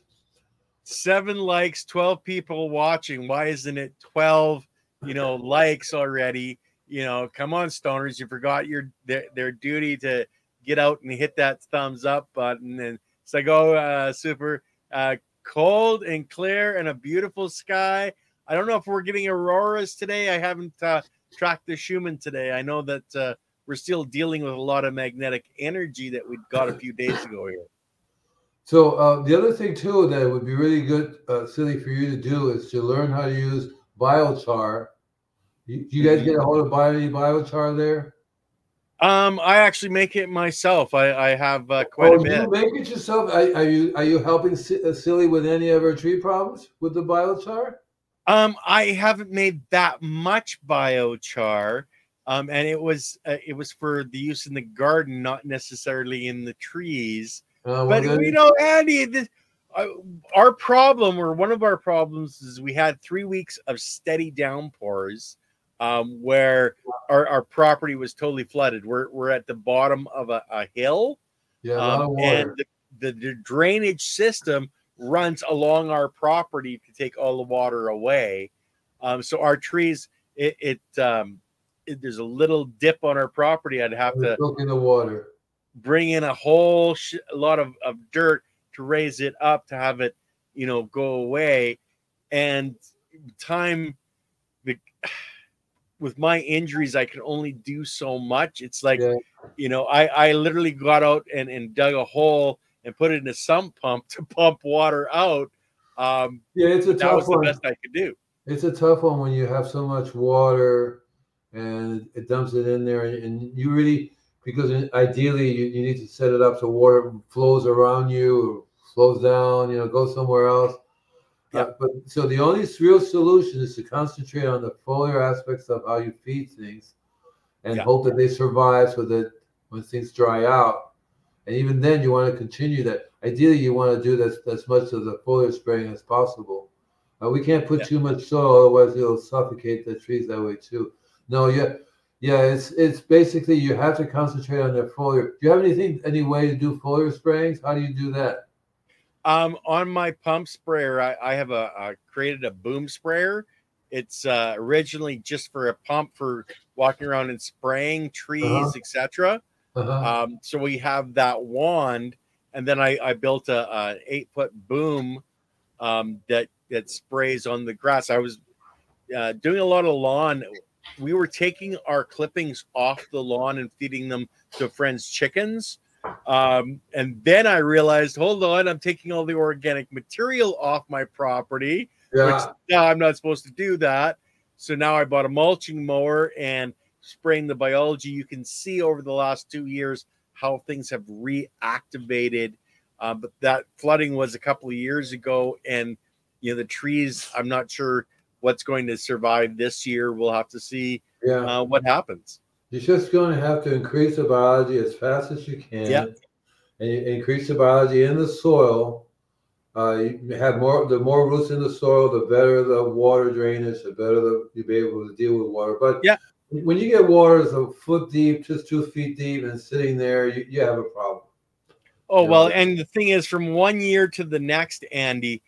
Seven likes, 12 people watching. Why isn't it 12, you know, likes already? You know, come on, stoners. You forgot your their, their duty to get out and hit that thumbs up button. And like, oh, uh, super uh, cold and clear and a beautiful sky. I don't know if we're getting auroras today. I haven't uh, tracked the Schumann today. I know that uh, we're still dealing with a lot of magnetic energy that we got a few days ago here. So uh, the other thing too that would be really good, uh, silly for you to do is to learn how to use biochar. You, you guys get a hold of bio, any biochar there? Um, I actually make it myself. I, I have uh, quite oh, a bit. you make it yourself. Are, are you are you helping uh, silly with any of her tree problems with the biochar? Um, I haven't made that much biochar, um, and it was uh, it was for the use in the garden, not necessarily in the trees. Uh, But then- you know, Andy, this, uh, our problem or one of our problems is we had three weeks of steady downpours, um, where our, our property was totally flooded. We're we're at the bottom of a, a hill. yeah, a Um, and the, the, the drainage system runs along our property to take all the water away. Um, so our trees, it, it, um, it there's a little dip on our property. I'd have We're to soaking the water. bring in a whole sh- a lot of, of dirt to raise it up to have it, you know, go away. And time, the, with my injuries, I can only do so much. It's like, Yeah. you know, I, I literally got out and, and dug a hole and put it in a sump pump to pump water out. Um, Yeah, it's a that tough was the one. best I could do. It's a tough one when you have so much water and it dumps it in there, and you really because ideally you, you need to set it up so water flows around you, or flows down, you know, goes somewhere else. Uh, Yeah. but so the only real solution is to concentrate on the foliar aspects of how you feed things, and Yeah. hope that they survive so that when things dry out, and even then you want to continue that. Ideally, you want to do this as much of the foliar spraying as possible. Uh, we can't put Yeah. too much soil, otherwise it'll suffocate the trees that way too. No, yeah, yeah. It's it's basically you have to concentrate on their foliar. Do you have anything, any way to do foliar sprayings? How do you do that? Um, on my pump sprayer, I, I have a, I created a boom sprayer. It's uh, originally just for a pump for walking around and spraying trees, Uh-huh. etc. Uh-huh. Um, so we have that wand, and then I, I built a, a eight foot boom um, that that sprays on the grass. I was uh, doing a lot of lawn. We were taking our clippings off the lawn and feeding them to friends' chickens. Um, and then I realized, hold on, I'm taking all the organic material off my property yeah. which now I'm not supposed to do that. So now I bought a mulching mower and spraying the biology. You can see over the last two years how things have reactivated. Uh, but that flooding was a couple of years ago, and you know the trees. I'm not sure what's going to survive this year. We'll have to see yeah. uh, what happens. You're just going to have to increase the biology as fast as you can. Yeah. And you increase the biology in the soil. Uh, you have more, the more roots in the soil, the better the water drainage, the better the, you'll be able to deal with water. But Yeah. when you get waters a foot deep, just two feet deep, and sitting there, you, you have a problem. Oh Yeah. well, and the thing is, from one year to the next, Andy,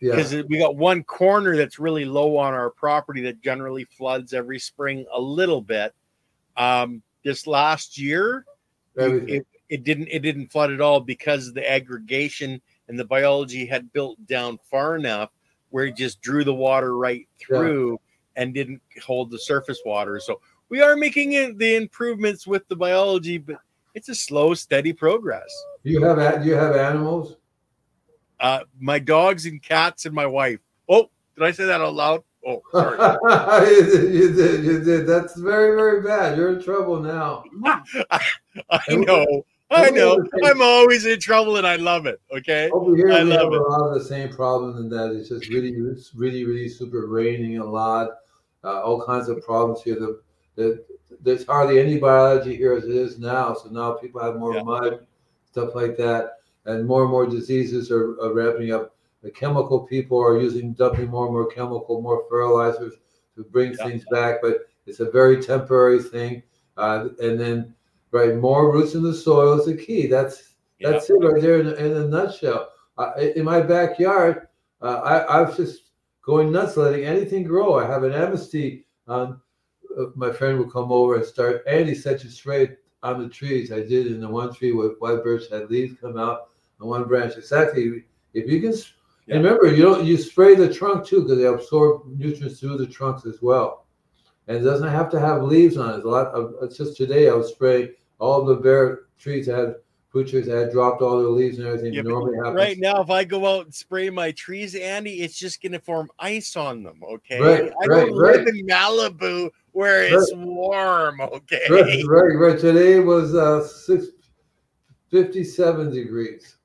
Yeah, because we got one corner that's really low on our property that generally floods every spring a little bit. Um, this last year, it, it didn't it didn't flood at all because the aggregation and the biology had built down far enough where it just drew the water right through and didn't hold the surface water. So we are making the improvements with the biology, but it's a slow, steady progress. Do you have do you have animals? Uh, my dogs and cats and my wife. Oh, did I say that out loud? Oh, sorry. you, did, you did. You did. That's very very bad. You're in trouble now. I know. I know. I'm always in trouble and I love it. Okay. Over here, I we love have it. a lot of the same problem in that it's just really, it's really, really super raining a lot. Uh, all kinds of problems here. The, the, there's hardly any biology here as it is now. So now people have more Yeah. mud, stuff like that, and more and more diseases are, are ramping up. The chemical people are using dumping more and more chemical, more fertilizers to bring Yeah. things back, but it's a very temporary thing. Uh, and then, right, more roots in the soil is the key. That's Yeah. that's it right there in, a- in a nutshell. Uh, in my backyard, uh, I, I was just going nuts, letting anything grow. I have an amnesty. Um, my friend would come over and start. Andy set you straight on the trees. I did in the one tree where white birch had leaves come out on one branch. Exactly. If you can, Yeah. and remember, you don't you spray the trunk too because they absorb nutrients through the trunks as well. And it doesn't have to have leaves on it. A lot of it's just today I was spraying all the bare trees that had fruit trees that had dropped all their leaves and everything. Yeah, normally happens. Right now, if I go out and spray my trees, Andy, it's just going to form ice on them. Okay. Right, I right, don't live right. in Malibu where it's warm. Okay. Right, right, right. Today was uh, six, 57 degrees.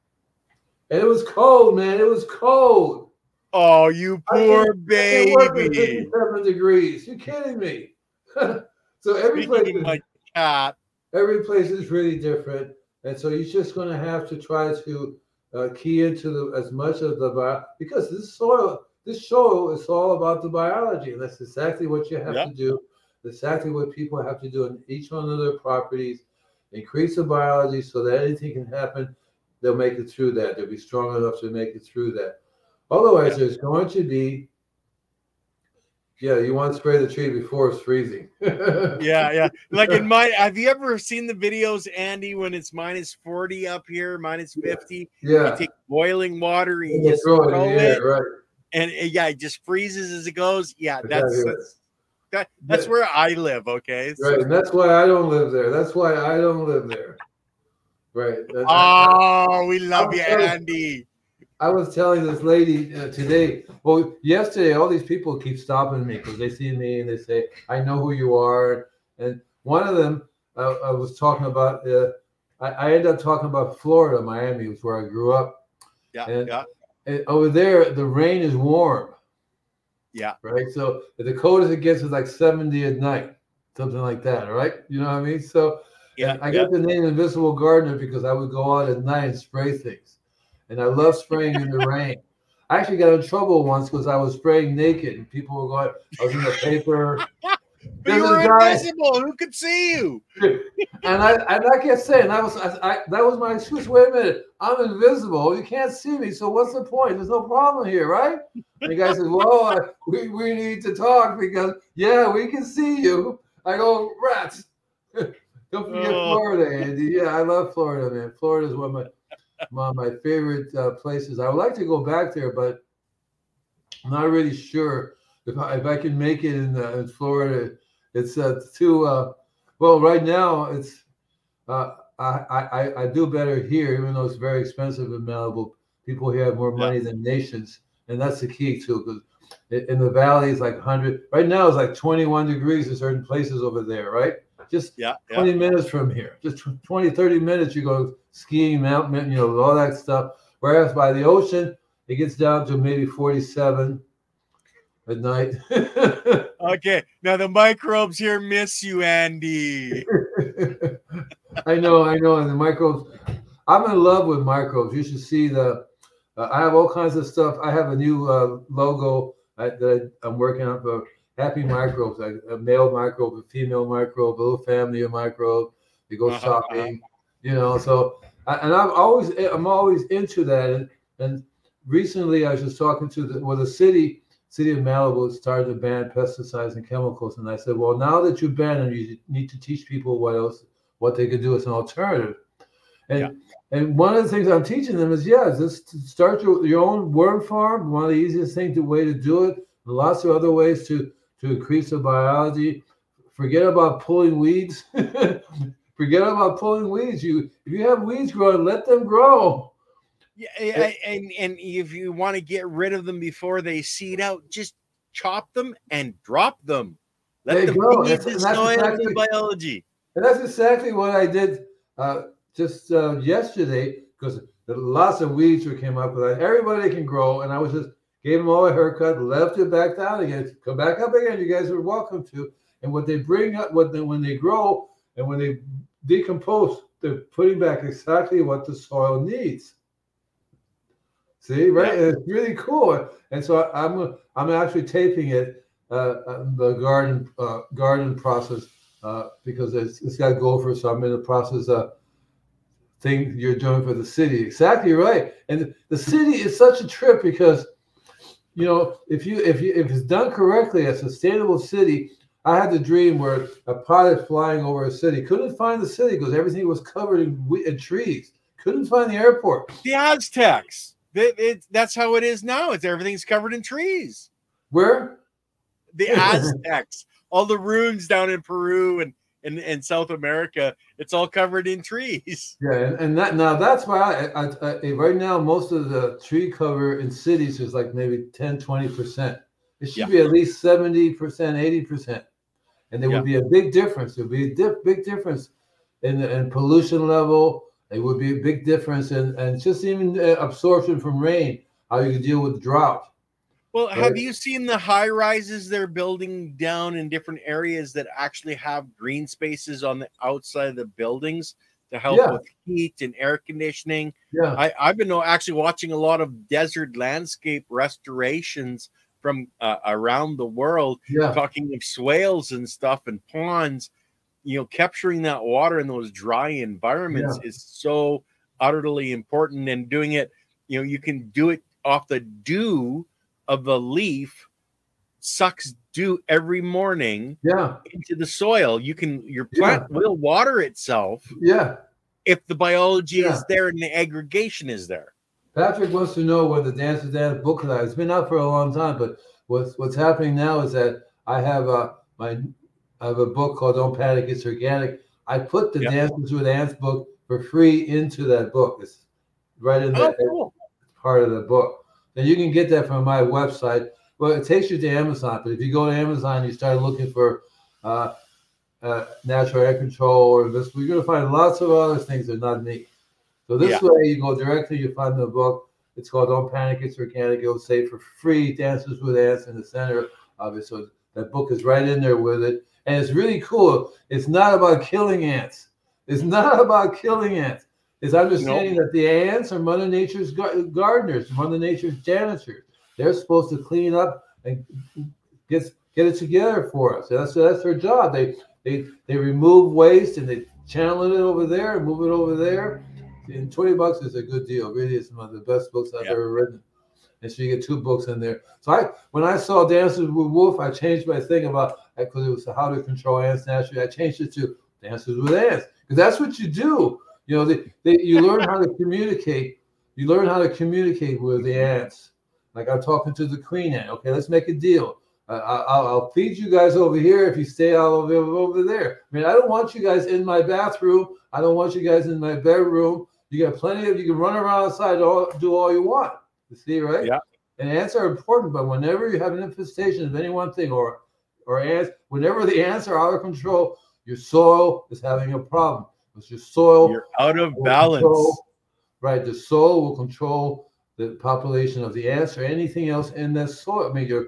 And it was cold, man. It was cold. Oh, you I poor It wasn't baby. 57 degrees. You kidding me? so every place, Speaking of is, every place is really different, and so you're just going to have to try to uh, key into the, as much of the bio because this soil, this show is all about the biology, and that's exactly what you have Yeah. to do. Exactly what people have to do in each one of their properties. Increase the biology so that anything can happen. They'll make it through that. They'll be strong enough to make it through that. Otherwise, there's going to be. Yeah, you want to spray the tree before it's freezing. Yeah, yeah. Like in my, have you ever seen the videos, Andy, when it's minus 40 up here, minus 50? Yeah. You take boiling water and And you you just throw it throw it, air, right? and uh, yeah, it just freezes as it goes. Yeah, that's that's, that, that's where I live. Okay. So- Right, and that's why I don't live there. That's why I don't live there. Right. Oh, we love you, I'm. Andy. I was telling this lady uh, today. Well, yesterday, all these people keep stopping me because they see me and they say, "I know who you are." And one of them, uh, I was talking about. Uh, I, I ended up talking about Florida, Miami, was where I grew up. Yeah, And- yeah, And over there, the rain is warm. yeah. right? So the coldest it gets is like 70 at night, something like that, all right? You know what I mean? So Yeah, I yeah. got the name Invisible Gardener because I would go out at night and spray things. And I love spraying in the rain. I actually got in trouble once because I was spraying naked and people were going, I was in the paper. But There's you were guy- invisible. Who could see you? And I and I kept saying that was I, I, that was my excuse. Wait a minute, I'm invisible. You can't see me. So what's the point? There's no problem here, right? And the guy says, "Well, I, we we need to talk because yeah, we can see you." I go, "Rats." Don't forget Oh. Florida, Andy. Yeah, I love Florida, man. Florida is one of my one of my favorite uh, places. I would like to go back there, but I'm not really sure if I, if I can make it in, uh, in Florida. It's uh, too uh, well right now. It's uh, I, I I do better here, even though it's very expensive in Malibu. People here have more Yeah. money than nations, and that's the key too. Because in the valley, it's like 100. Right now, it's like 21 degrees in certain places over there. Right, just Yeah, yeah. 20 minutes from here, just 20, 30 minutes, you go skiing, mountain, you know, all that stuff. Whereas by the ocean, it gets down to maybe 47 at night. Okay. Now the microbes here miss you, Andy. I know, I know. And the microbes, I'm in love with microbes. You should see the, uh, I have all kinds of stuff. I have a new uh, logo I, that I, I'm working on for happy microbes, like a male microbe, a female microbe, a little family of microbes. They go Uh-huh. shopping, you know. So, and I'm always, I'm always into that. And, and recently, I was just talking to the well, the city, city of Malibu started to ban pesticides and chemicals, and I said, well, now that you ban them, you need to teach people what else, what they could do as an alternative. And Yeah. and one of the things I'm teaching them is, yeah, just start your, your own worm farm. One of the easiest things, the way to do it. Lots of other ways to to increase the biology. Forget about pulling weeds. Forget about pulling weeds. You if you have weeds growing, let them grow. Yeah, and and if you want to get rid of them before they seed out, just chop them and drop them. Let them feed That's- the soil exactly- and biology. And that's exactly what I did uh, just uh, yesterday because lots of weeds were came up. Everybody can grow, and I was just gave them all a haircut, left it back down again. Come back up again. You guys are welcome to. And what they bring up, what they, when they grow and when they decompose, they're putting back exactly what the soil needs. See, right? And it's really cool. And so I, I'm I'm actually taping it, uh, uh, the garden uh, garden process uh, because it's, it's got to go for. So I'm in the process of thing you're doing for the city. Exactly right. And the city is such a trip because you know if you if you if it's done correctly, a sustainable city. I had the dream where a pilot flying over a city couldn't find the city because everything was covered in, in trees. Couldn't find the airport. The Aztecs. It- it- that's how it is now. It's everything's covered in trees. Where? The Aztecs, all the ruins down in Peru and and, and South America, it's all covered in trees. Yeah, and, and that now that's why I, I, I right now most of the tree cover in cities is like maybe 10, 20 percent. It should Yeah. be at least 70 percent, 80 percent. And there Yeah. would be a big difference. There would be a dip, big difference in, in pollution level. It would be a big difference in and just even uh, absorption from rain, how you can deal with drought. Well, have you seen the high rises they're building down in different areas that actually have green spaces on the outside of the buildings to help Yeah. with heat and air conditioning? Yeah. I, I've been uh, actually watching a lot of desert landscape restorations from uh, around the world, Yeah. talking of swales and stuff and ponds. You know, capturing that water in those dry environments is so utterly important. And doing it, you know, you can do it off the dew of the leaf, sucks dew every morning Yeah. into the soil. You can your Yeah. plant will water itself Yeah. if the biology Yeah. is there and the aggregation is there. Patrick wants to know when the Dance to Dance book is. It's been out for a long time, but what's what's happening now is that I have a my I have a book called Don't Panic, It's Organic. I put the Yeah. Dances with Ants book for free into that book. It's right in Oh, the cool. part of the book. And you can get that from my website. Well, it takes you to Amazon, but if you go to Amazon, you start looking for uh, uh, natural air control or this, you're going to find lots of other things that are not me. So this Yeah. way, you go directly, you find the book. It's called Don't Panic, It's Organic. It'll say for free, Dances with Ants in the center of it. So that book is right in there with it. And it's really cool. It's not about killing ants. It's not about killing ants. It's understanding that the ants are Mother Nature's gardeners, Mother Nature's janitors. They're supposed to clean up and get get it together for us. That's that's their job. They they they remove waste and they channel it over there and move it over there. And twenty bucks is a good deal. Really, it's one of the best books I've Yeah. ever written. And so you get two books in there. So I, when I saw Dances with Wolf, I changed my thing about because it was how to control ants naturally. I changed it to Dances with Ants because that's what you do. You know, they, they, you learn how to communicate. You learn how to communicate with the ants. Like I'm talking to the queen ant. Okay, let's make a deal. Uh, I- I'll, I'll feed you guys over here if you stay out over, over there. I mean, I don't want you guys in my bathroom. I don't want you guys in my bedroom. You got plenty of. You can run around outside, all, do all you want. You see, right? Yeah. And ants are important, but whenever you have an infestation of any one thing, or or ants, whenever the ants are out of control, your soil is having a problem. Because your soil You're out of balance. control- right, the soil will control the population of the ants or anything else in that soil. I mean, your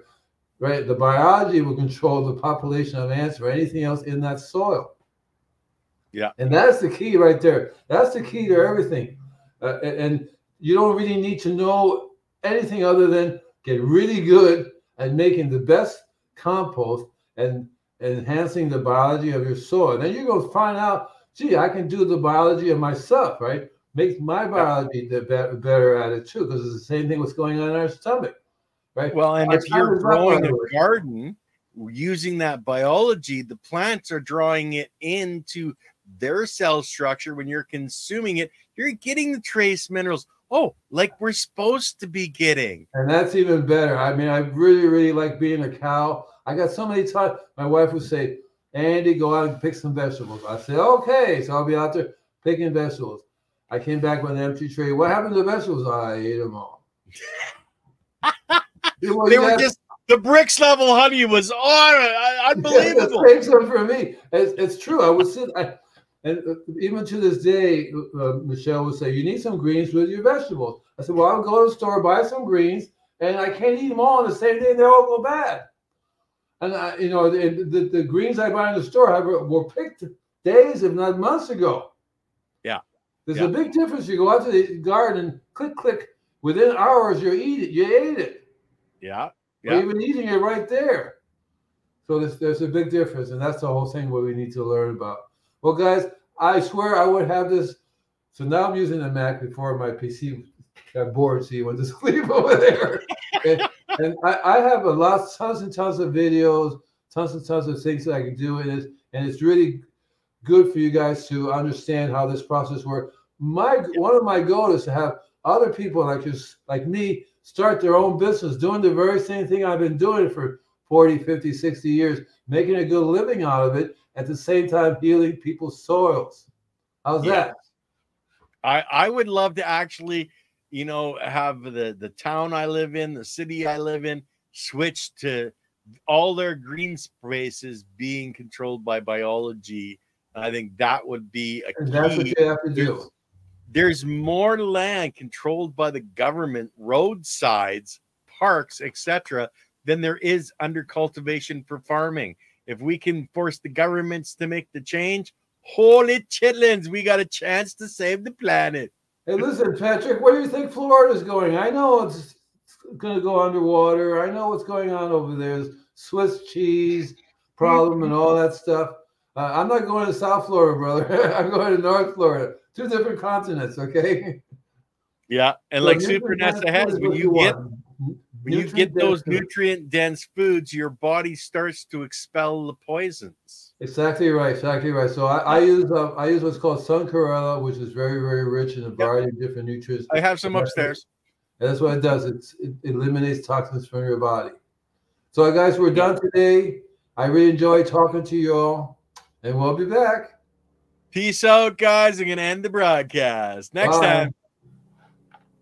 right, the biology will control the population of ants or anything else in that soil. Yeah. and that's the key right there. That's the key to everything. Uh, and, and you don't really need to know anything other than get really good at making the best compost and enhancing the biology of your soil. And then you go find out, gee, I can do the biology of myself, right? Make my biology the be- better at it too, because it's the same thing what's going on in our stomach, right? Well, and Our if you're time is up, growing a garden using that biology, the plants are drawing it into their cell structure. When you're consuming it, you're getting the trace minerals. Oh, like we're supposed to be getting. And that's even better. I mean, I really, really like being a cow. I got so many times my wife would say, Andy, go out and pick some vegetables. I said, okay. So I'll be out there picking vegetables. I came back with an empty tray. What happened to the vegetables? I ate them all. They were just the Brix level honey was on uh, unbelievable. same stuff for me. It's, it's true. I would sit, I, and uh, even to this day, uh, Michelle would say, "You need some greens with your vegetables." I said, "Well, I'll go to the store, buy some greens, and I can't eat them all on the same day, and they all go bad." And I, you know, the, the, the greens I buy in the store have, were picked days, if not months ago. Yeah. There's Yeah. a big difference. You go out to the garden, click, click. Within hours, you eat it. You ate it Yeah. or Yeah. even eating it right there. So there's, there's a big difference, and that's the whole thing what we need to learn about. Well, guys, I swear I would have this. So now I'm using the Mac before my PC got bored, so you went to sleep over there. and and I, I have a lot, tons and tons of videos, tons and tons of things that I can do in it, and it's really good for you guys to understand how this process works. My one of my goals is to have other people like just like me start their own business doing the very same thing I've been doing for 40, 50, 60 years, making a good living out of it, at the same time healing people's soils. How's Yeah. that? I I would love to actually, you know, have the the town I live in, the city I live in, switch to all their green spaces being controlled by biology. I think that would be a that's what you have to do. There's more land controlled by the government, roadsides, parks, etc., than there is under cultivation for farming. If we can force the governments to make the change, holy chitlins, we got a chance to save the planet. Hey, listen, Patrick, where do you think Florida's going? I know it's going to go underwater. I know what's going on over there. There's Swiss cheese problem and all that stuff. Uh, I'm not going to South Florida, brother. I'm going to North Florida. Two different continents, okay? Yeah, and So like Super NASA has, when you get when you get those nutrient dense foods, your body starts to expel the poisons. Exactly right, exactly right. So I, I use uh, I use what's called Sun Chlorella, which is very very rich in a variety of different nutrients. I have some upstairs. And that's what it does. It's, it eliminates toxins from your body. So, guys, we're done today. I really enjoyed talking to you all, and we'll be back. Peace out, guys. I'm gonna end the broadcast next Bye. time.